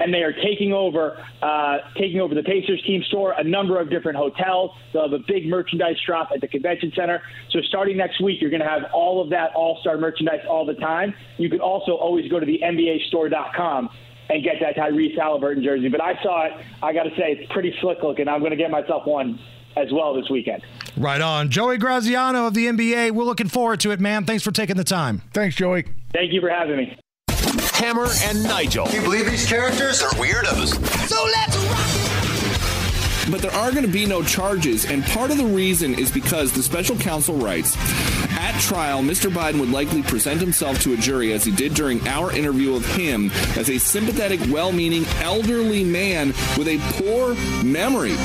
And they are taking over, uh, taking over the Pacers team store, a number of different hotels. They'll have a big merchandise drop at the convention center. So starting next week, you're going to have all of that All-Star merchandise all the time. You can also always go to the NBA NBAstore.com and get that Tyrese Halliburton jersey. But I saw it. I got to say, it's pretty slick looking. I'm going to get myself one as well this weekend. Right on. Joey Graziano of the NBA. We're looking forward to it, man. Thanks for taking the time. Thanks, Joey. Thank you for having me. Hammer and Nigel. Can you believe these characters are weirdos? So let's rock! But there are going to be no charges, and part of the reason is because the special counsel writes At trial, Mr. Biden would likely present himself to a jury, as he did during our interview of him, as a sympathetic, well meaning, elderly man with a poor memory.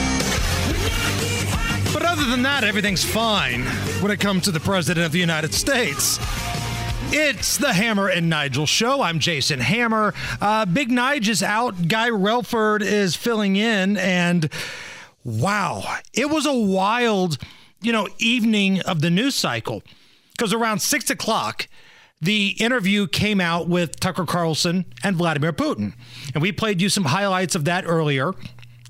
But other than that, everything's fine when it comes to the President of the United States. It's the Hammer and Nigel show. I'm Jason Hammer. Uh, Big Nige is out. Guy Relford is filling in. And wow, it was a wild, you know, evening of the news cycle. Because around six o'clock, the interview came out with Tucker Carlson and Vladimir Putin. And we played you some highlights of that earlier.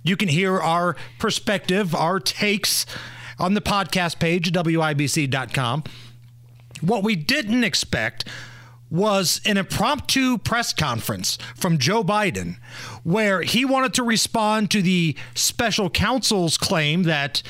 You can hear our perspective, our takes on the podcast page WIBC.com. What we didn't expect was an impromptu press conference from Joe Biden where he wanted to respond to the special counsel's claim that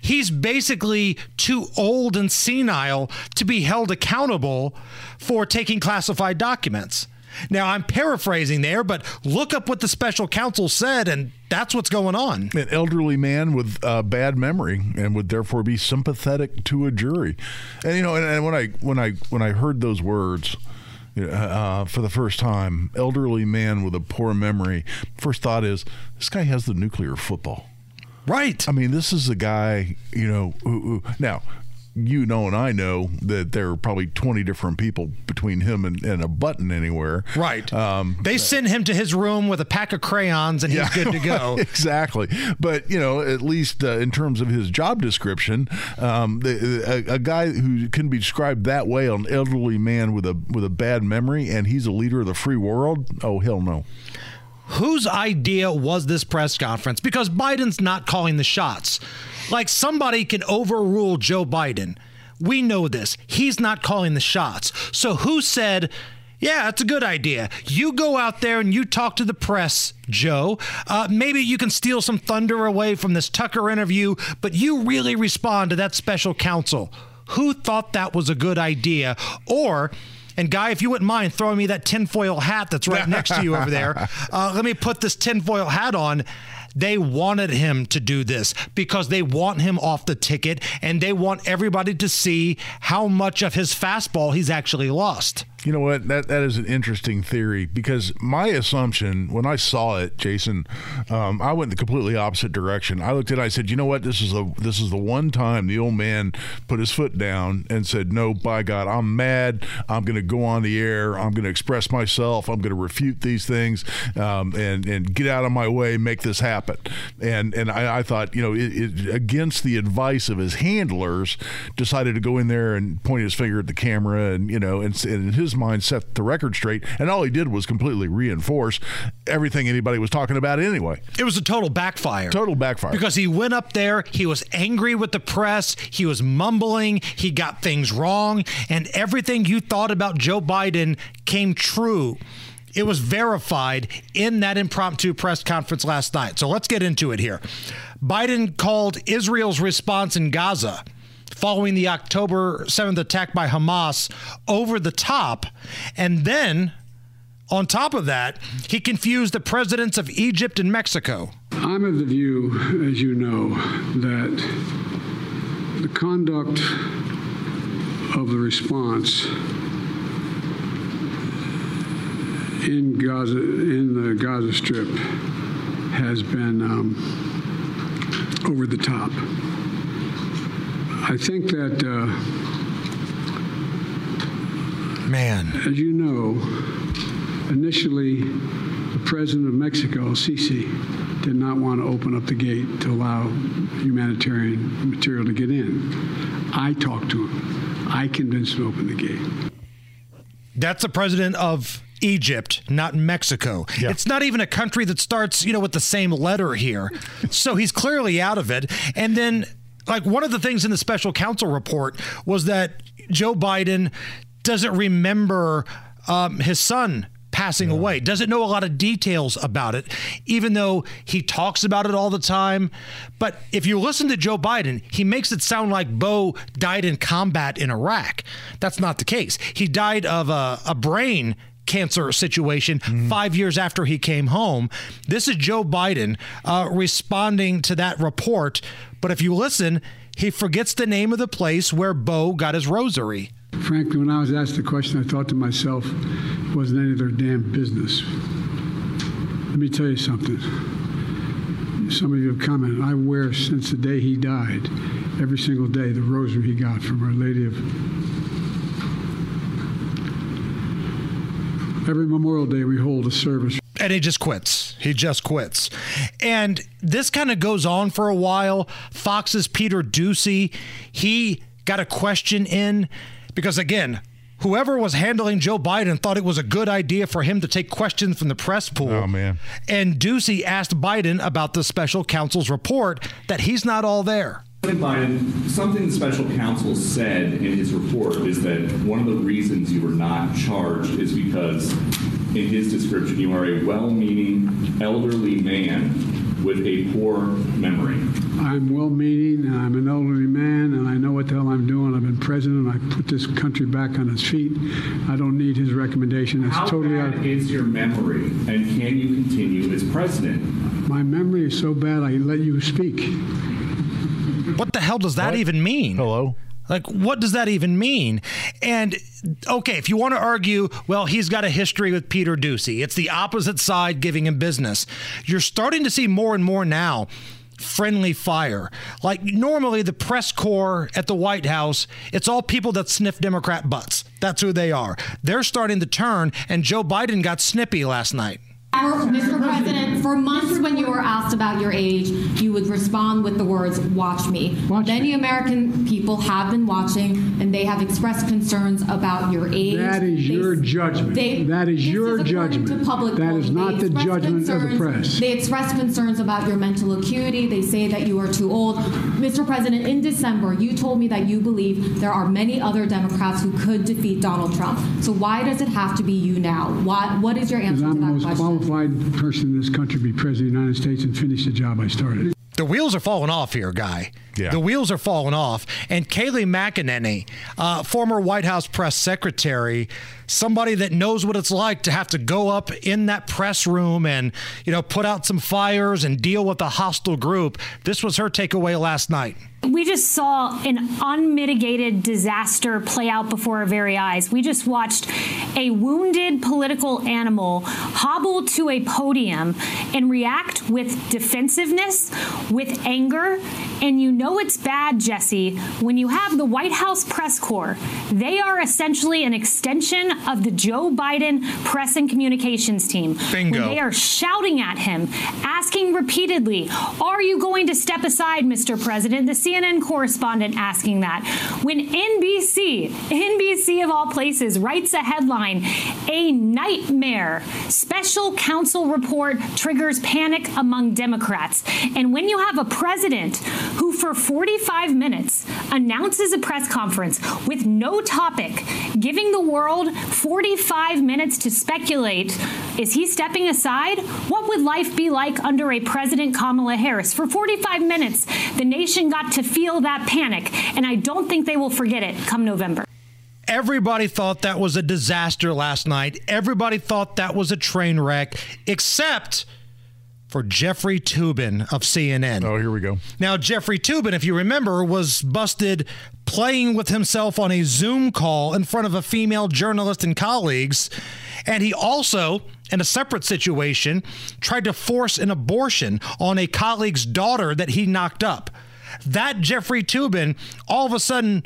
he's basically too old and senile to be held accountable for taking classified documents. Now, I'm paraphrasing there, but look up what the special counsel said, and that's what's going on. An elderly man with uh, bad memory and would therefore be sympathetic to a jury. And you know, and, and when I when I when I heard those words. Uh, for the first time, elderly man with a poor memory. First thought is this guy has the nuclear football. Right. I mean, this is a guy, you know, who, who, now you know and I know that there are probably 20 different people between him and, and a button anywhere. Right. Um, they send him to his room with a pack of crayons and he's Yeah, good to go. exactly. But, you know, at least uh, in terms of his job description, um, the, a, a guy who can be described that way, an elderly man with a with a bad memory, and he's a leader of the free world. Oh hell no. Whose idea was this press conference? Because Biden's not calling the shots. Like somebody can overrule Joe Biden. We know this. He's not calling the shots. So who said, yeah, that's a good idea. You go out there and you talk to the press, Joe. Uh, maybe you can steal some thunder away from this Tucker interview, but you really respond to that special counsel. Who thought that was a good idea? Or, and Guy, if you wouldn't mind throwing me that tinfoil hat that's right next to you over there, uh, let me put this tinfoil hat on. They wanted him to do this because they want him off the ticket and they want everybody to see how much of his fastball he's actually lost. You know what? That that is an interesting theory because my assumption when I saw it, Jason, um, I went the completely opposite direction. I looked at, it, I said, you know what? This is the this is the one time the old man put his foot down and said, no, by God, I'm mad. I'm going to go on the air. I'm going to express myself. I'm going to refute these things um, and and get out of my way, make this happen. And and I, I thought, you know, it, it, against the advice of his handlers, decided to go in there and point his finger at the camera and you know, and, and in his mind set the record straight. And all he did was completely reinforce everything anybody was talking about anyway. It was a total backfire. Total backfire. Because he went up there, he was angry with the press, he was mumbling, he got things wrong, and everything you thought about Joe Biden came true. It was verified in that impromptu press conference last night. So let's get into it here. Biden called Israel's response in Gaza following the October 7th attack by Hamas over the top. And then, on top of that, he confused the presidents of Egypt and Mexico. I'm of the view, as you know, that the conduct of the response in Gaza, in the Gaza Strip, has been um, over the top. I think that, uh, man, as you know, initially the president of Mexico, Sisi, did not want to open up the gate to allow humanitarian material to get in. I talked to him. I convinced him to open the gate. That's the president of Egypt, not Mexico. It's not even a country that starts, you know, with the same letter here. so he's clearly out of it. And then like one of the things in the special counsel report was that Joe Biden doesn't remember um, his son passing away, doesn't know a lot of details about it, even though he talks about it all the time. But if you listen to Joe Biden, he makes it sound like Bo died in combat in Iraq. That's not the case. He died of a, a brain cancer situation five years after he came home. This is Joe Biden uh, responding to that report. But if you listen, he forgets the name of the place where Bo got his rosary. Frankly, when I was asked the question, I thought to myself, it wasn't any of their damn business. Let me tell you something. Some of you have commented. I wear since the day he died, every single day, the rosary he got from Our Lady of. Every Memorial Day, we hold a service. and he just quits. He just quits. And this kind of goes on for a while. Fox's Peter Doocy, he got a question in because, again, whoever was handling Joe Biden thought it was a good idea for him to take questions from the press pool. Oh, man. And Doocy asked Biden about the special counsel's report that he's not all there. President Biden, something the special counsel said in his report is that one of the reasons you were not charged is because, in his description, you are a well meaning elderly man with a poor memory. I'm well meaning and I'm an elderly man and I know what the hell I'm doing. I've been president. And I put this country back on its feet. I don't need his recommendation. It's How totally bad out. is your memory, and can you continue as president? My memory is so bad I let you speak. What the hell does that even mean? Hello? Like, what does that even mean? And okay, if you want to argue, well, he's got a history with Peter Doocy, it's the opposite side giving him business. You're starting to see more and more now friendly fire. Like normally the press corps at the White House, it's all people that sniff Democrat butts. That's who they are. They're starting to turn, and Joe Biden got snippy last night. Mr. President, for months when you were asked about your age, you would respond with the words, watch me. Many American people have been watching and they have expressed concerns about your age. That is They- your judgment. they- that is your according judgment. to public That is not the judgment of the press. They express concerns about your mental acuity. They say that you are too old. Mr. President, in December, you told me that you believe there are many other Democrats who could defeat Donald Trump. So why does it have to be you now? Why, what is your answer? Because answer I'm the most question? qualified person in this country to be president of the United States and finish the job I started. The wheels are falling off here, guy. Yeah. The wheels are falling off. And Kayleigh McEnany, uh, former White House press secretary, somebody that knows what it's like to have to go up in that press room and, you know, put out some fires and deal with a hostile group. This was her takeaway last night. We just saw an unmitigated disaster play out before our very eyes. We just watched a wounded political animal hobble to a podium and react with defensiveness, with anger. And you know it's bad, Jesse, when you have the White House press corps. They are essentially an extension of the Joe Biden press and communications team. Bingo. When they are shouting at him, asking repeatedly, Are you going to step aside, Mr. President? The CNN correspondent asking that. When NBC, NBC of all places, writes a headline, A Nightmare Special Counsel Report Triggers Panic Among Democrats. And when you have a president who, for 45 minutes, announces a press conference with no topic, giving the world 45 minutes to speculate, is he stepping aside? What would life be like under a President Kamala Harris? For 45 minutes, the nation got to feel that panic, and I don't think they will forget it come November. Everybody thought that was a disaster last night. Everybody thought that was a train wreck, except for Jeffrey Toobin of CNN. Oh, here we go. Now, Jeffrey Toobin, if you remember, was busted playing with himself on a Zoom call in front of a female journalist and colleagues. And he also, in a separate situation, tried to force an abortion on a colleague's daughter that he knocked up. That Jeffrey Toobin, all of a sudden,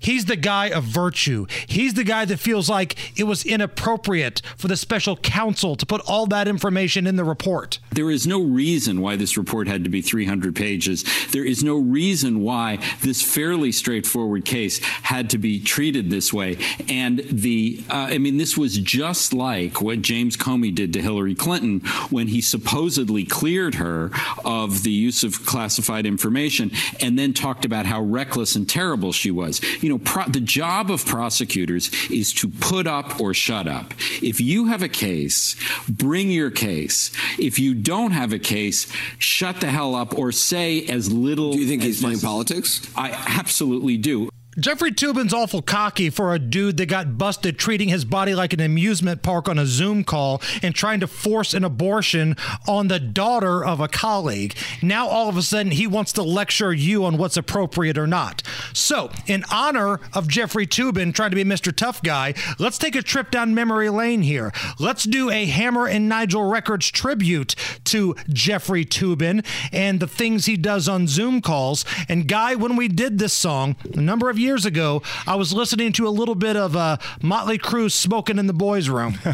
He's the guy of virtue. He's the guy that feels like it was inappropriate for the special counsel to put all that information in the report. There is no reason why this report had to be 300 pages. There is no reason why this fairly straightforward case had to be treated this way. And the, uh, I mean, this was just like what James Comey did to Hillary Clinton when he supposedly cleared her of the use of classified information and then talked about how reckless and terrible she was. You know, pro- the job of prosecutors is to put up or shut up. If you have a case, bring your case. If you don't have a case, shut the hell up or say as little. Do you think he's playing politics? I absolutely do. Jeffrey Toobin's awful cocky for a dude that got busted treating his body like an amusement park on a Zoom call and trying to force an abortion on the daughter of a colleague. Now, all of a sudden, he wants to lecture you on what's appropriate or not. So, in honor of Jeffrey Toobin trying to be Mr. Tough Guy, let's take a trip down memory lane here. Let's do a Hammer and Nigel Records tribute to Jeffrey Toobin and the things he does on Zoom calls. And, Guy, when we did this song a number of years ago, I was listening to a little bit of uh, Motley Crue smoking in the boys' room.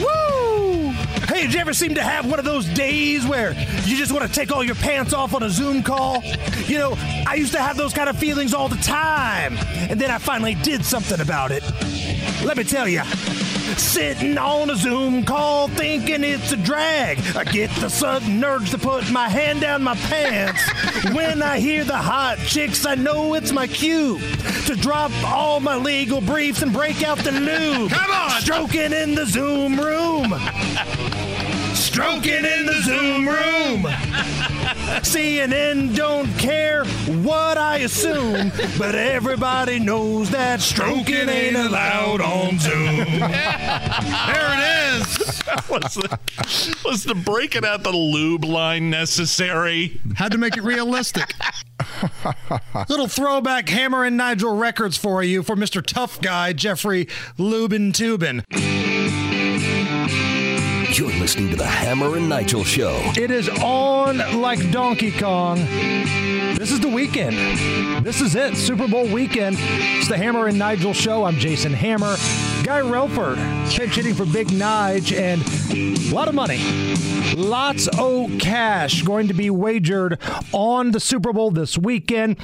Woo! Hey, did you ever seem to have one of those days where you just want to take all your pants off on a Zoom call? You know, I used to have those kind of feelings all the time, and then I finally did something about it. Let me tell you. Sitting on a Zoom call thinking it's a drag. I get the sudden urge to put my hand down my pants. when I hear the hot chicks, I know it's my cue to drop all my legal briefs and break out the lube. Come on! Stroking in the Zoom room. Stroking in the Zoom room. CNN don't care what I assume, but everybody knows that stroking ain't allowed on Zoom. there it is. was, the, was the breaking out the lube line necessary? Had to make it realistic. Little throwback Hammer and Nigel records for you for Mr. Tough Guy, Jeffrey Lubin Toobin. You're listening to the Hammer and Nigel Show. It is on like Donkey Kong. This is the weekend. This is it. Super Bowl weekend. It's the Hammer and Nigel Show. I'm Jason Hammer. Guy Relford pinch hitting for Big Nige and a lot of money. Lots of cash going to be wagered on the Super Bowl this weekend.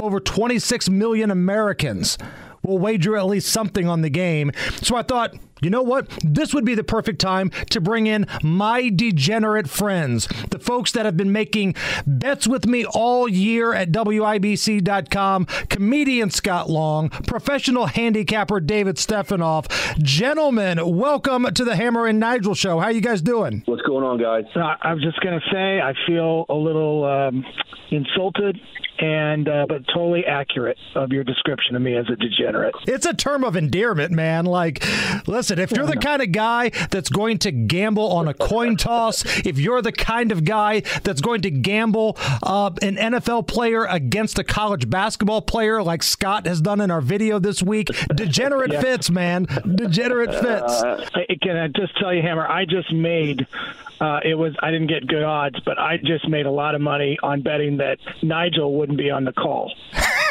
Over 26 million Americans will wager at least something on the game. So I thought, you know what? This would be the perfect time to bring in my degenerate friends, the folks that have been making bets with me all year at WIBC.com, comedian Scott Long, professional handicapper David Stefanoff. Gentlemen, welcome to the Hammer and Nigel show. How you guys doing? What's going on, guys? Uh, I was just going to say I feel a little um, insulted and uh, but totally accurate of your description of me as a degenerate. It's a term of endearment, man. Like, listen, if you're the kind of guy that's going to gamble on a coin toss, if you're the kind of guy that's going to gamble uh, an NFL player against a college basketball player, like Scott has done in our video this week, degenerate Yeah. fits, man. Degenerate fits. Uh, can I just tell you, Hammer? I just made. Uh, it was I didn't get good odds, but I just made a lot of money on betting that Nigel wouldn't be on the call.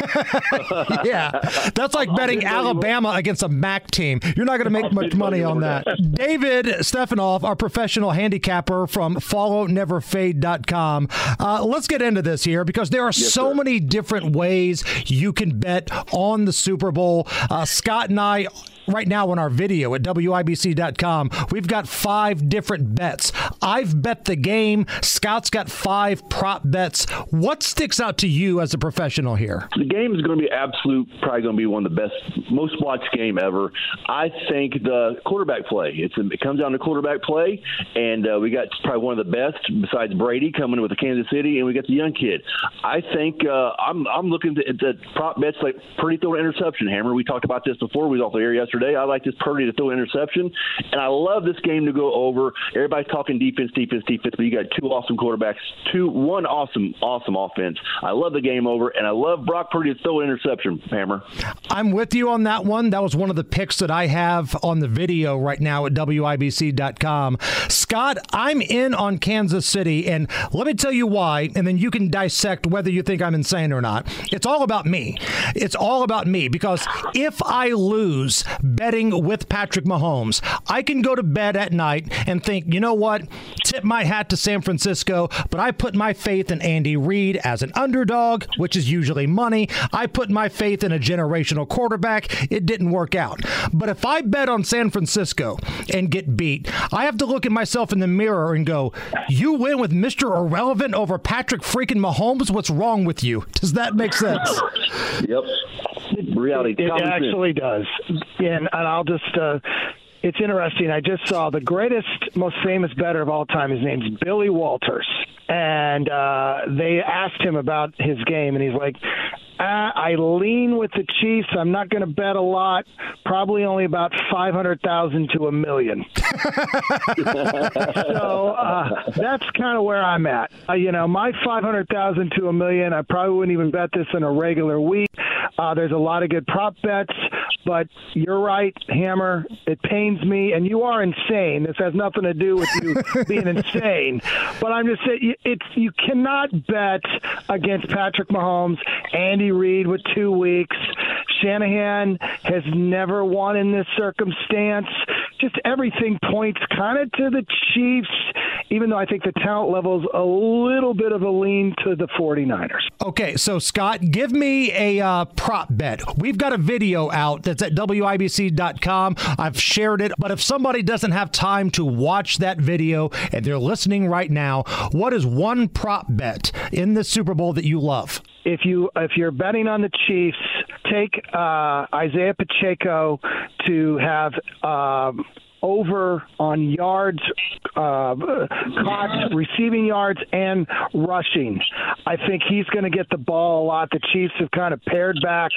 yeah, that's like betting Alabama against a MAC team. You're not going to make much money on that. David Stefanoff, our professional handicapper from FollowNeverFade.com. Uh, let's get into this here because there are so many different ways you can bet on the Super Bowl. Uh, Scott and I right now on our video at WIBC.com. We've got five different bets. I've bet the game. Scott's got five prop bets. What sticks out to you as a professional here? The game is going to be absolute, probably going to be one of the best, most watched game ever. I think the quarterback play. It's it comes down to quarterback play, and uh, we got probably one of the best besides Brady coming with the Kansas City, and we got the young kid. I think uh, I'm I'm looking at the prop bets like Purdy throw an interception. Hammer, we talked about this before. We was off the air yesterday. I like this Purdy to throw an interception, and I love this game to go over. Everybody's talking defense, defense, defense, but you got two awesome quarterbacks, two one awesome, awesome offense. I love the game over, and I love Brock Purdy to throw an interception. Hammer. I'm with you on that one. That was one of the picks that I have on the video right now at WIBC.com. Scott, I'm in on Kansas City, and let me tell you why, and then you can dissect whether you think I'm insane or not. It's all about me. It's all about me because if I lose betting with Patrick Mahomes, I can go to bed at night and think, you know what? Tip my hat to San Francisco, but I put my faith in Andy Reid as an underdog, which is usually money. I put my faith in a generational quarterback. It didn't work out. But if I bet on San Francisco and get beat, I have to look at myself in the mirror and go, You win with Mr. Irrelevant over Patrick freaking Mahomes? What's wrong with you? Does that make sense? Yep. Reality. It common sense. actually does, and, and I'll just. Uh, it's interesting. I just saw the greatest, most famous better of all time. His name's Billy Walters, and uh, they asked him about his game, and he's like, Uh, I lean with the Chiefs. I'm not going to bet a lot. Probably only about five hundred thousand to a million. so uh, that's kind of where I'm at. Uh, you know, my five hundred thousand to a million. I probably wouldn't even bet this in a regular week. Uh, there's a lot of good prop bets, but you're right, Hammer. It pains me, and you are insane. This has nothing to do with you being insane, but I'm just saying it's you cannot bet against Patrick Mahomes, Andy Reid with two weeks. Shanahan has never won in this circumstance. Just everything points kind of to the Chiefs, even though I think the talent level is a little bit of a lean to the 49ers. Okay, so Scott, give me a uh, prop bet. We've got a video out that's at WIBC.com. I've shared it, but if somebody doesn't have time to watch that video and they're listening right now, what is one prop bet in the Super Bowl that you love? If you if you're betting on the Chiefs, take uh, Isaiah Pacheco to have um, over on yards uh, caught, receiving yards, and rushing. I think he's going to get the ball a lot. The Chiefs have kind of pared back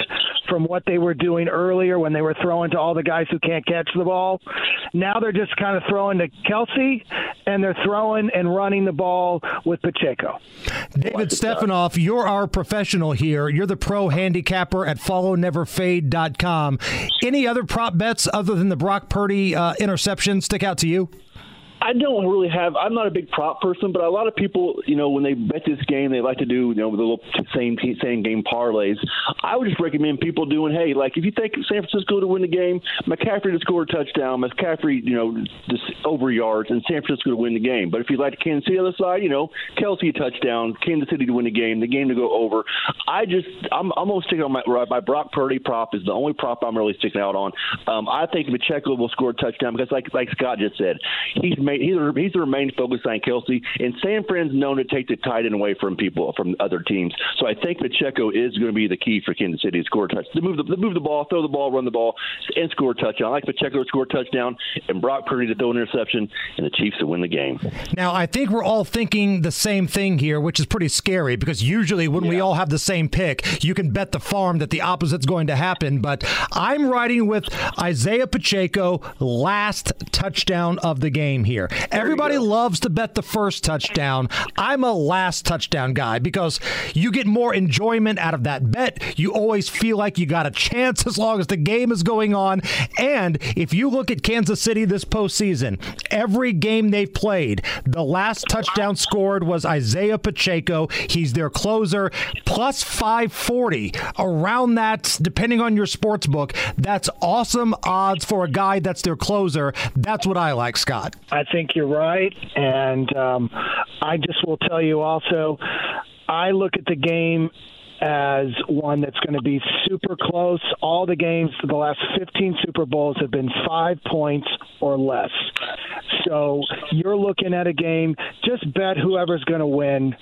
from what they were doing earlier when they were throwing to all the guys who can't catch the ball. Now they're just kind of throwing to Kelce, and they're throwing and running the ball with Pacheco. David Stefanoff, you're our professional here. You're the pro handicapper at followneverfade.com. Any other prop bets other than the Brock Purdy uh, interception stick out to you? I don't really have. I'm not a big prop person, but a lot of people, you know, when they bet this game, they like to do, you know, the little same same game parlays. I would just recommend people doing, hey, like if you think San Francisco to win the game, McCaffrey to score a touchdown, McCaffrey, you know, just over yards, and San Francisco to win the game. But if you like Kansas City on the other side, you know, Kelce a touchdown, Kansas City to win the game, the game to go over. I just, I'm, I'm gonna stick on my my Brock Purdy prop is the only prop I'm really sticking out on. Um, I think Pacheco will score a touchdown because, like like Scott just said, he's made he's he's remained focus on Kelce. and San Fran's known to take the tight end away from people from other teams. So I think Pacheco is going to be the key for Kansas City to score a touch, to move the to move the ball, throw the ball, run the ball, and score a touchdown. I like Pacheco to score a touchdown, and Brock Purdy to throw an interception, and the Chiefs to win the game. Now I think we're all thinking the same thing here, which is pretty scary because usually when yeah. we all have the same pick, you can bet the farm that the opposite's going to happen. But I'm riding with Isaiah Pacheco last touchdown of the game here. Everybody loves to bet the first touchdown. I'm a last touchdown guy because you get more enjoyment out of that bet. You always feel like you got a chance as long as the game is going on. And if you look at Kansas City this postseason, every game they've played, the last touchdown scored was Isaiah Pacheco. He's their closer, plus 540. Around that, depending on your sports book, that's awesome odds for a guy that's their closer. That's what I like, Scott. I think you're right. And um, I just will tell you also, I look at the game as one that's going to be super close. All the games the last 15 Super Bowls have been five points or less. So you're looking at a game, just bet whoever's going to win.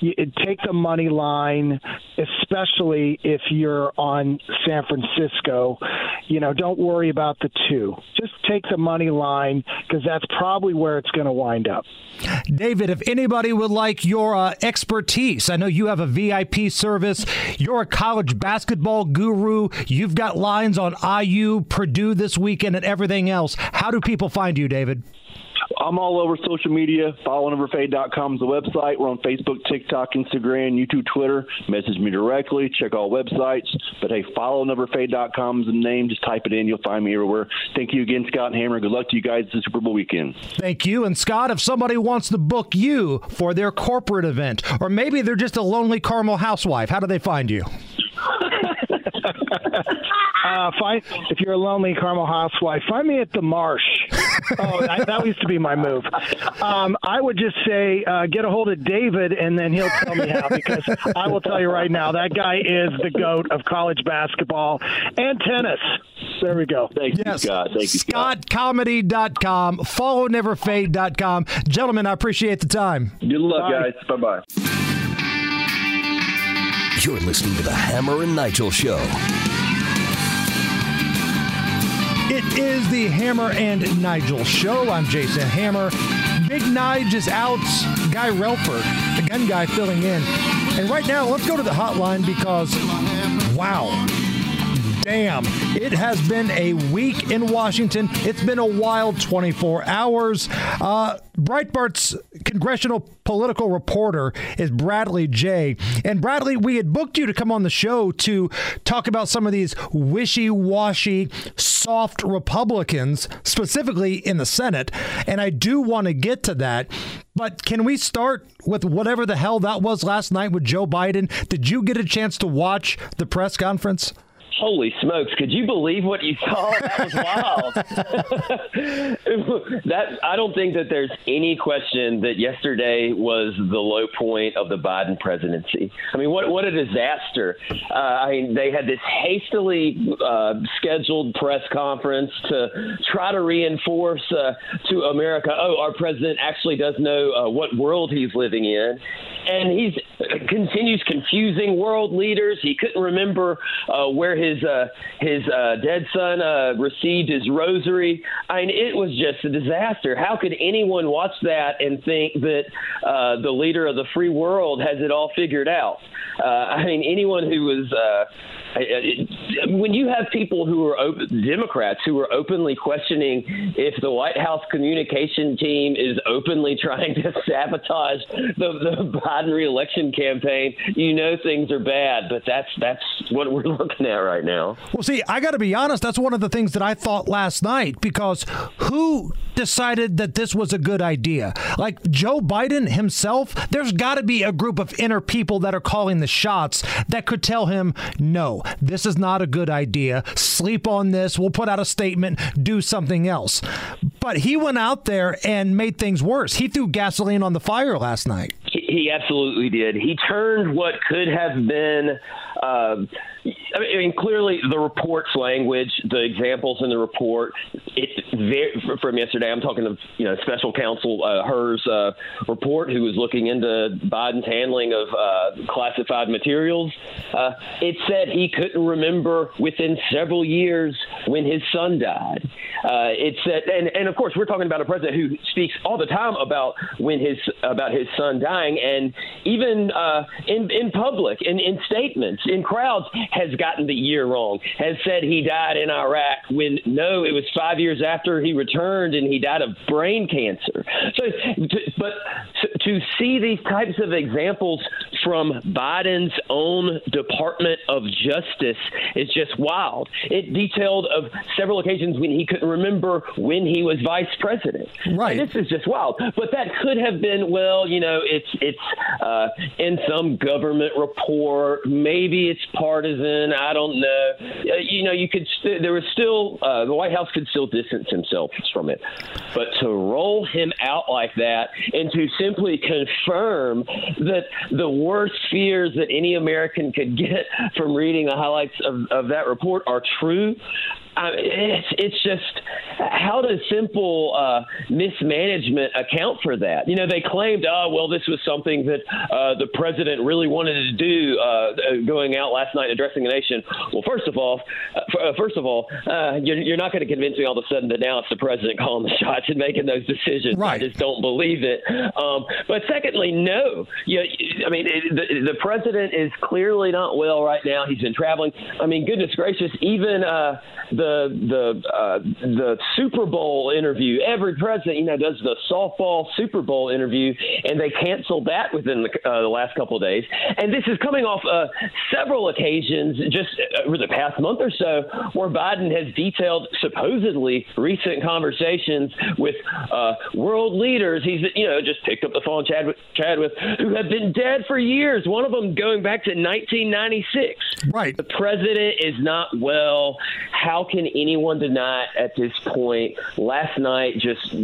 You, take the money line, especially if you're on San Francisco. You know, don't worry about the two. Just take the money line because that's probably where it's going to wind up. David, if anybody would like your uh, expertise, I know you have a VIP service. You're a college basketball guru. You've got lines on IU, Purdue this weekend, and everything else. How do people find you, David? I'm all over social media. FollowNeverFade.com is the website. We're on Facebook, TikTok, Instagram, YouTube, Twitter. Message me directly. Check all websites. But hey, FollowNeverFade.com is the name. Just type it in. You'll find me everywhere. Thank you again, Scott and Hammer. Good luck to you guys this Super Bowl weekend. Thank you. And Scott, if somebody wants to book you for their corporate event, or maybe they're just a lonely Carmel housewife, how do they find you? Uh, find if you're a lonely Carmel housewife, find me at the Marsh. oh, that, that, used to be my move. Um, I would just say uh, get a hold of David, and then he'll tell me how. Because I will tell you right now, that guy is the goat of college basketball and tennis. There we go. Thank you, yes. Scott. Thank you, Scott. ScottComedy.com. FollowNeverFade.com. Gentlemen, I appreciate the time. Good luck, Bye. guys. Bye bye. You're listening to the Hammer and Nigel Show. It is the Hammer and Nigel show. I'm Jason Hammer. Big Nige is out. Guy Relford, the gun guy, filling in. And right now, let's go to the hotline because, wow. Damn, it has been a week in Washington. It's been a wild 24 hours. Uh, Breitbart's congressional political reporter is Bradley Jaye. And Bradley, we had booked you to come on the show to talk about some of these wishy washy, soft Republicans, specifically in the Senate. And I do want to get to that. But can we start with whatever the hell that was last night with Joe Biden? Did you get a chance to watch the press conference? Holy smokes! Could you believe what you saw? That was wild. that I don't think that there's any question that yesterday was the low point of the Biden presidency. I mean, what what a disaster! Uh, I mean, they had this hastily uh, scheduled press conference to try to reinforce uh, to America, oh, our president actually does know uh, what world he's living in, and he's continues confusing world leaders. He couldn't remember uh, where his uh, his uh, dead son uh, received his rosary. I mean, it was just a disaster. How could anyone watch that and think that uh, the leader of the free world has it all figured out? Uh, I mean, anyone who was when you have people who are open, Democrats who are openly questioning if the White House communication team is openly trying to sabotage the, the Biden reelection campaign, you know things are bad. But that's that's what we're looking at right now. Well, see, I got to be honest. That's one of the things that I thought last night because who decided that this was a good idea? Like Joe Biden himself, there's got to be a group of inner people that are calling the shots that could tell him no this is not a good idea. Sleep on this. We'll put out a statement, do something else. But he went out there and made things worse. He threw gasoline on the fire last night. He absolutely did. He turned what could have been. Uh, I mean, clearly the report's language, the examples in the report, it from yesterday. I'm talking to you know special counsel uh, Hur's uh, report, who was looking into Biden's handling of uh, classified materials. Uh, it said he couldn't remember within several years when his son died. Uh, it said, and, and of course, we're talking about a president who speaks all the time about when his about his son dying, and even uh, in in public, in, in statements, in crowds, has gotten the year wrong. Has said he died in Iraq when no, it was five years after he returned, and he died of brain cancer. So, to, but to see these types of examples from Biden's own Department of Justice is just wild. It detailed of several occasions when he couldn't remember when he was vice president. Right. And this is just wild. But that could have been, well, you know, it's it's uh, in some government report. Maybe it's partisan. I don't know. You know, you could. St- there was still uh, the White House could still distance himself from it. But to roll him out like that and to simply confirm that the worst fears that any American could get from reading the highlights of, of that report are true, I mean, it's it's just how does simple uh, mismanagement account for that? You know, they claimed, oh well, this was something that uh, the president really wanted to do, uh, going out last night addressing the nation. Well, first of all, uh, uh, first of all, uh, you're, you're not going to convince me all of a sudden that now it's the president calling the shots and making those decisions. Right. I just don't believe it. Um, but secondly, no. You, I mean, it, the, the president is clearly not well right now. He's been traveling. I mean, goodness gracious, even the the uh, the Super Bowl interview. Every president, you know, does the softball Super Bowl interview, and they canceled that within the, uh, the last couple of days. And this is coming off uh, several occasions, just uh, over the past month or so, where Biden has detailed supposedly recent conversations with uh, world leaders. He's you know just picked up the phone, chat with, chat with who have been dead for years. One of them going back to 1996. Right. The president is not well. How can anyone deny at this point? Last night just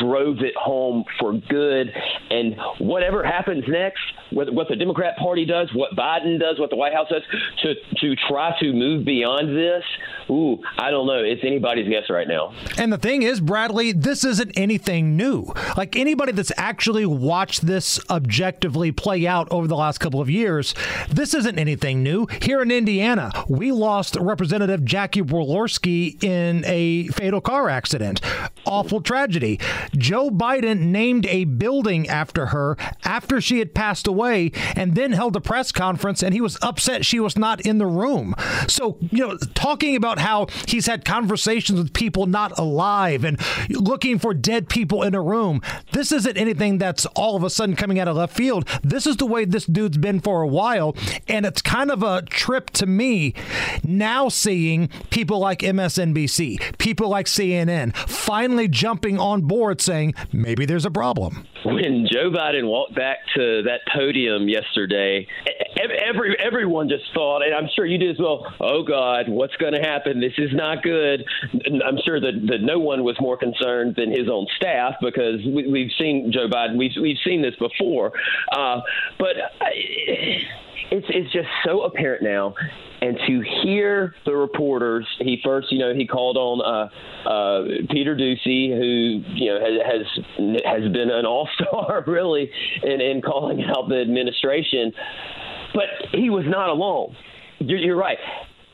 drove it home for good. And whatever happens next, what, what the Democrat Party does, what Biden does, what the White House does, to to try to move beyond this, ooh, I don't know. It's anybody's guess right now. And the thing is, Bradley, this isn't anything new. Like anybody that's actually watched this objectively play out over the last couple of years, this isn't anything new. Here in Indiana, we lost Representative Jackie In a fatal car accident. Awful tragedy. Joe Biden named a building after her after she had passed away and then held a press conference and he was upset she was not in the room. So, you know, talking about how he's had conversations with people not alive and looking for dead people in a room, this isn't anything that's all of a sudden coming out of left field. This is the way this dude's been for a while. And it's kind of a trip to me now seeing people like MSNBC, people like CNN finally jumping on board saying maybe there's a problem. When Joe Biden walked back to that podium yesterday, every everyone just thought, and I'm sure you did as well. Oh God, what's going to happen? This is not good. I'm sure that, that no one was more concerned than his own staff because we, have seen Joe Biden. We've we've seen this before, uh, but. I, it's it's just so apparent now. And to hear the reporters, he first, you know, he called on uh, uh, Peter Doocy, who you know has has been an all star really in, in calling out the administration, but he was not alone. You're, you're right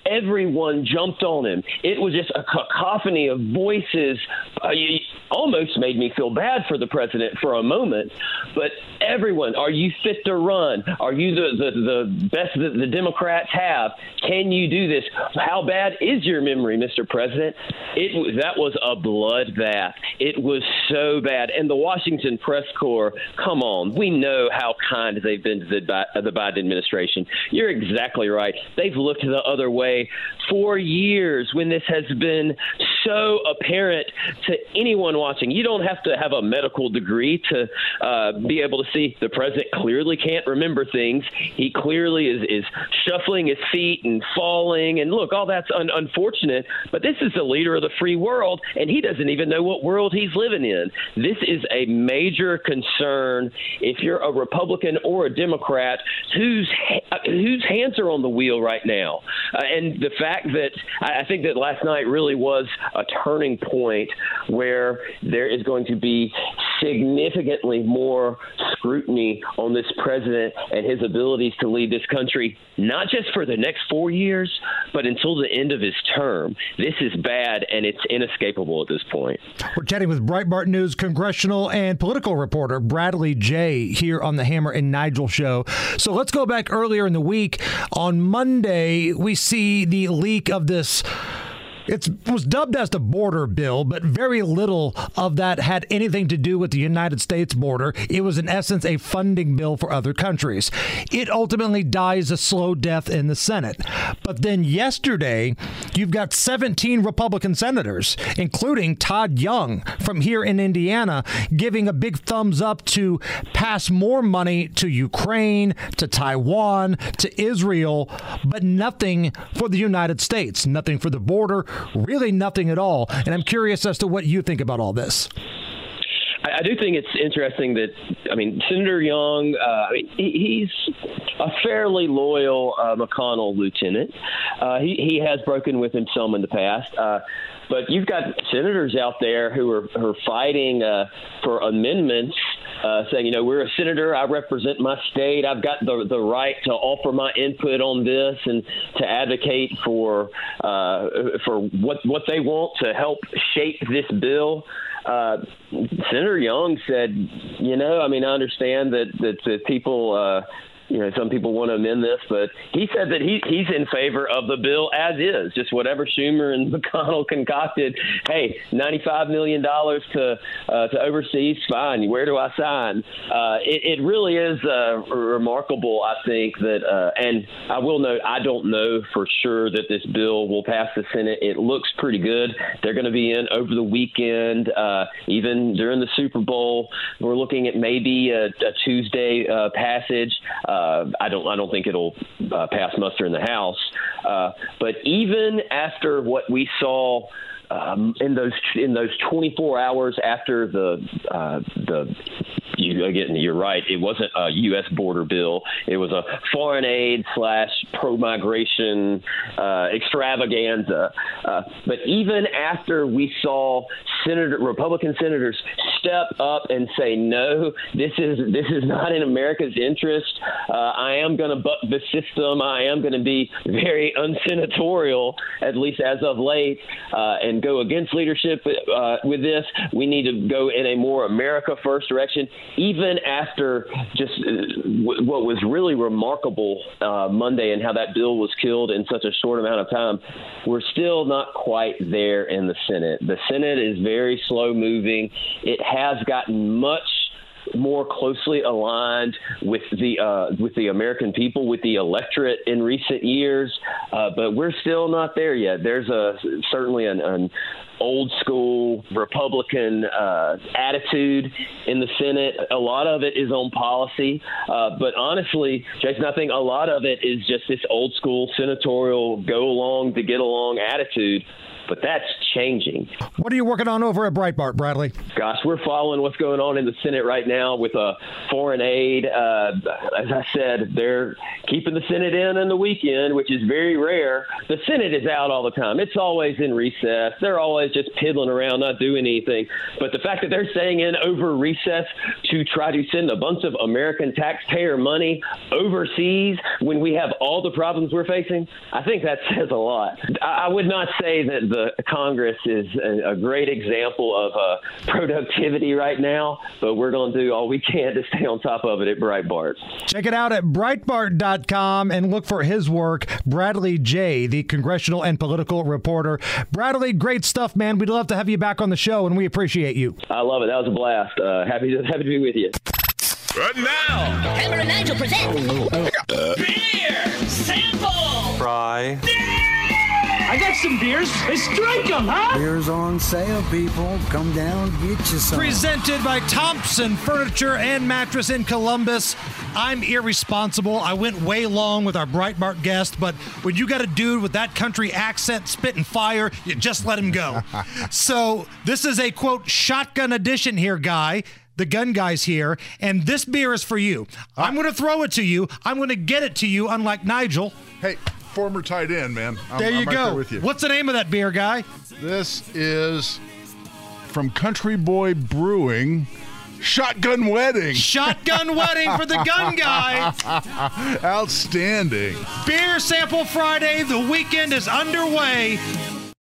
everyone jumped on him. It was just a cacophony of voices. Uh, you, almost made me feel bad for the president for a moment. But everyone, are you fit to run? Are you the, the, the best that the Democrats have? Can you do this? How bad is your memory, Mr. President? It that was a bloodbath. It was so bad. And the Washington press corps, come on, we know how kind they've been to the, the Biden administration. You're exactly right. They've looked the other way for years when this has been so apparent to anyone watching. You don't have to have a medical degree to uh, be able to see the president clearly can't remember things. He clearly is, is shuffling his feet and falling. And look, all that's un- unfortunate, but this is the leader of the free world, and he doesn't even know what world he's living in. This is a major concern if you're a Republican or a Democrat whose, whose hands are on the wheel right now. Uh, and the fact that I think that last night really was a turning point where there is going to be significantly more scrutiny on this president and his abilities to lead this country, not just for the next four years, but until the end of his term. This is bad and it's inescapable at this point. We're chatting with Breitbart News congressional and political reporter Bradley Jaye here on the Hammer and Nigel show. So let's go back earlier in the week. On Monday, we see the leak of this it was dubbed as the border bill, but very little of that had anything to do with the United States border. It was, in essence, a funding bill for other countries. It ultimately dies a slow death in the Senate. But then yesterday, you've got 17 Republican senators, including Todd Young from here in Indiana, giving a big thumbs up to pass more money to Ukraine, to Taiwan, to Israel, but nothing for the United States, nothing for the border, really nothing at all. And I'm curious as to what you think about all this. I, I do think it's interesting that I mean Senator Young, uh, he, he's a fairly loyal uh, McConnell lieutenant. Uh, he he has broken with him some in the past. Uh, but you've got senators out there who are, who are fighting uh, for amendments uh, saying, you know, we're a senator. I represent my state. I've got the the right to offer my input on this and to advocate for uh, for what what they want to help shape this bill. Uh, Senator Young said, you know, I mean, I understand that that, that people. Uh, you know, some people want to amend this, but he said that he, he's in favor of the bill as is, just whatever Schumer and McConnell concocted. Hey, $95 million to uh, to overseas, fine. Where do I sign? Uh, it, it really is uh, remarkable, I think, that, uh, and I will note, I don't know for sure that this bill will pass the Senate. It looks pretty good. They're going to be in over the weekend, uh, even during the Super Bowl. We're looking at maybe a, a Tuesday uh, passage. Uh, Uh, I don't I don't think it'll uh, pass muster in the House. Uh, but even after what we saw um, in those in those 24 hours after the uh, the you again you're right it wasn't a U.S. border bill it was a foreign aid slash pro migration uh, extravaganza uh, but even after we saw senator Republican senators step up and say no this is this is not in America's interest uh, I am going to buck the system I am going to be very unsenatorial at least as of late uh, and go against leadership uh, with this. We need to go in a more America first direction, even after just uh, what was really remarkable uh, Monday and how that bill was killed in such a short amount of time. We're still not quite there in the Senate. The Senate is very slow moving. It has gotten much more closely aligned with the uh, with the American people, with the electorate in recent years, uh, but we're still not there yet. There's a certainly an, an old school Republican uh, attitude in the Senate. A lot of it is on policy, uh, but honestly, Jason, I think a lot of it is just this old school senatorial go along to get along attitude but that's changing. What are you working on over at Breitbart, Bradley? Gosh, we're following what's going on in the Senate right now with uh, foreign aid. Uh, as I said, they're keeping the Senate in on the weekend, which is very rare. The Senate is out all the time. It's always in recess. They're always just piddling around, not doing anything. But the fact that they're staying in over recess to try to send a bunch of American taxpayer money overseas when we have all the problems we're facing, I think that says a lot. I would not say that the Congress is a, a great example of uh, productivity right now, but we're going to do all we can to stay on top of it at Breitbart. Check it out at Breitbart.com and look for his work, Bradley Jaye, the congressional and political reporter. Bradley, great stuff, man. We'd love to have you back on the show, and we appreciate you. I love it. That was a blast. Uh, happy to happy to be with you. Right now, Hammer and Nigel present beer sample. Fry. I got some beers. Let's drink them, huh? Beers on sale, people. Come down, get you some. Presented by Thompson Furniture and Mattress in Columbus. I'm irresponsible. I went way long with our Breitbart guest, but when you got a dude with that country accent spitting fire, you just let him go. so this is a quote shotgun edition here, guy. The gun guy's here, and this beer is for you. I'm going to throw it to you. I'm going to get it to you, unlike Nigel. Hey, former tight end, man. I'm, there you I'm right go. there with you. What's the name of that beer, guy? This is from Country Boy Brewing. Shotgun Wedding. Shotgun Wedding for the gun guy. Outstanding. Beer Sample Friday. The weekend is underway.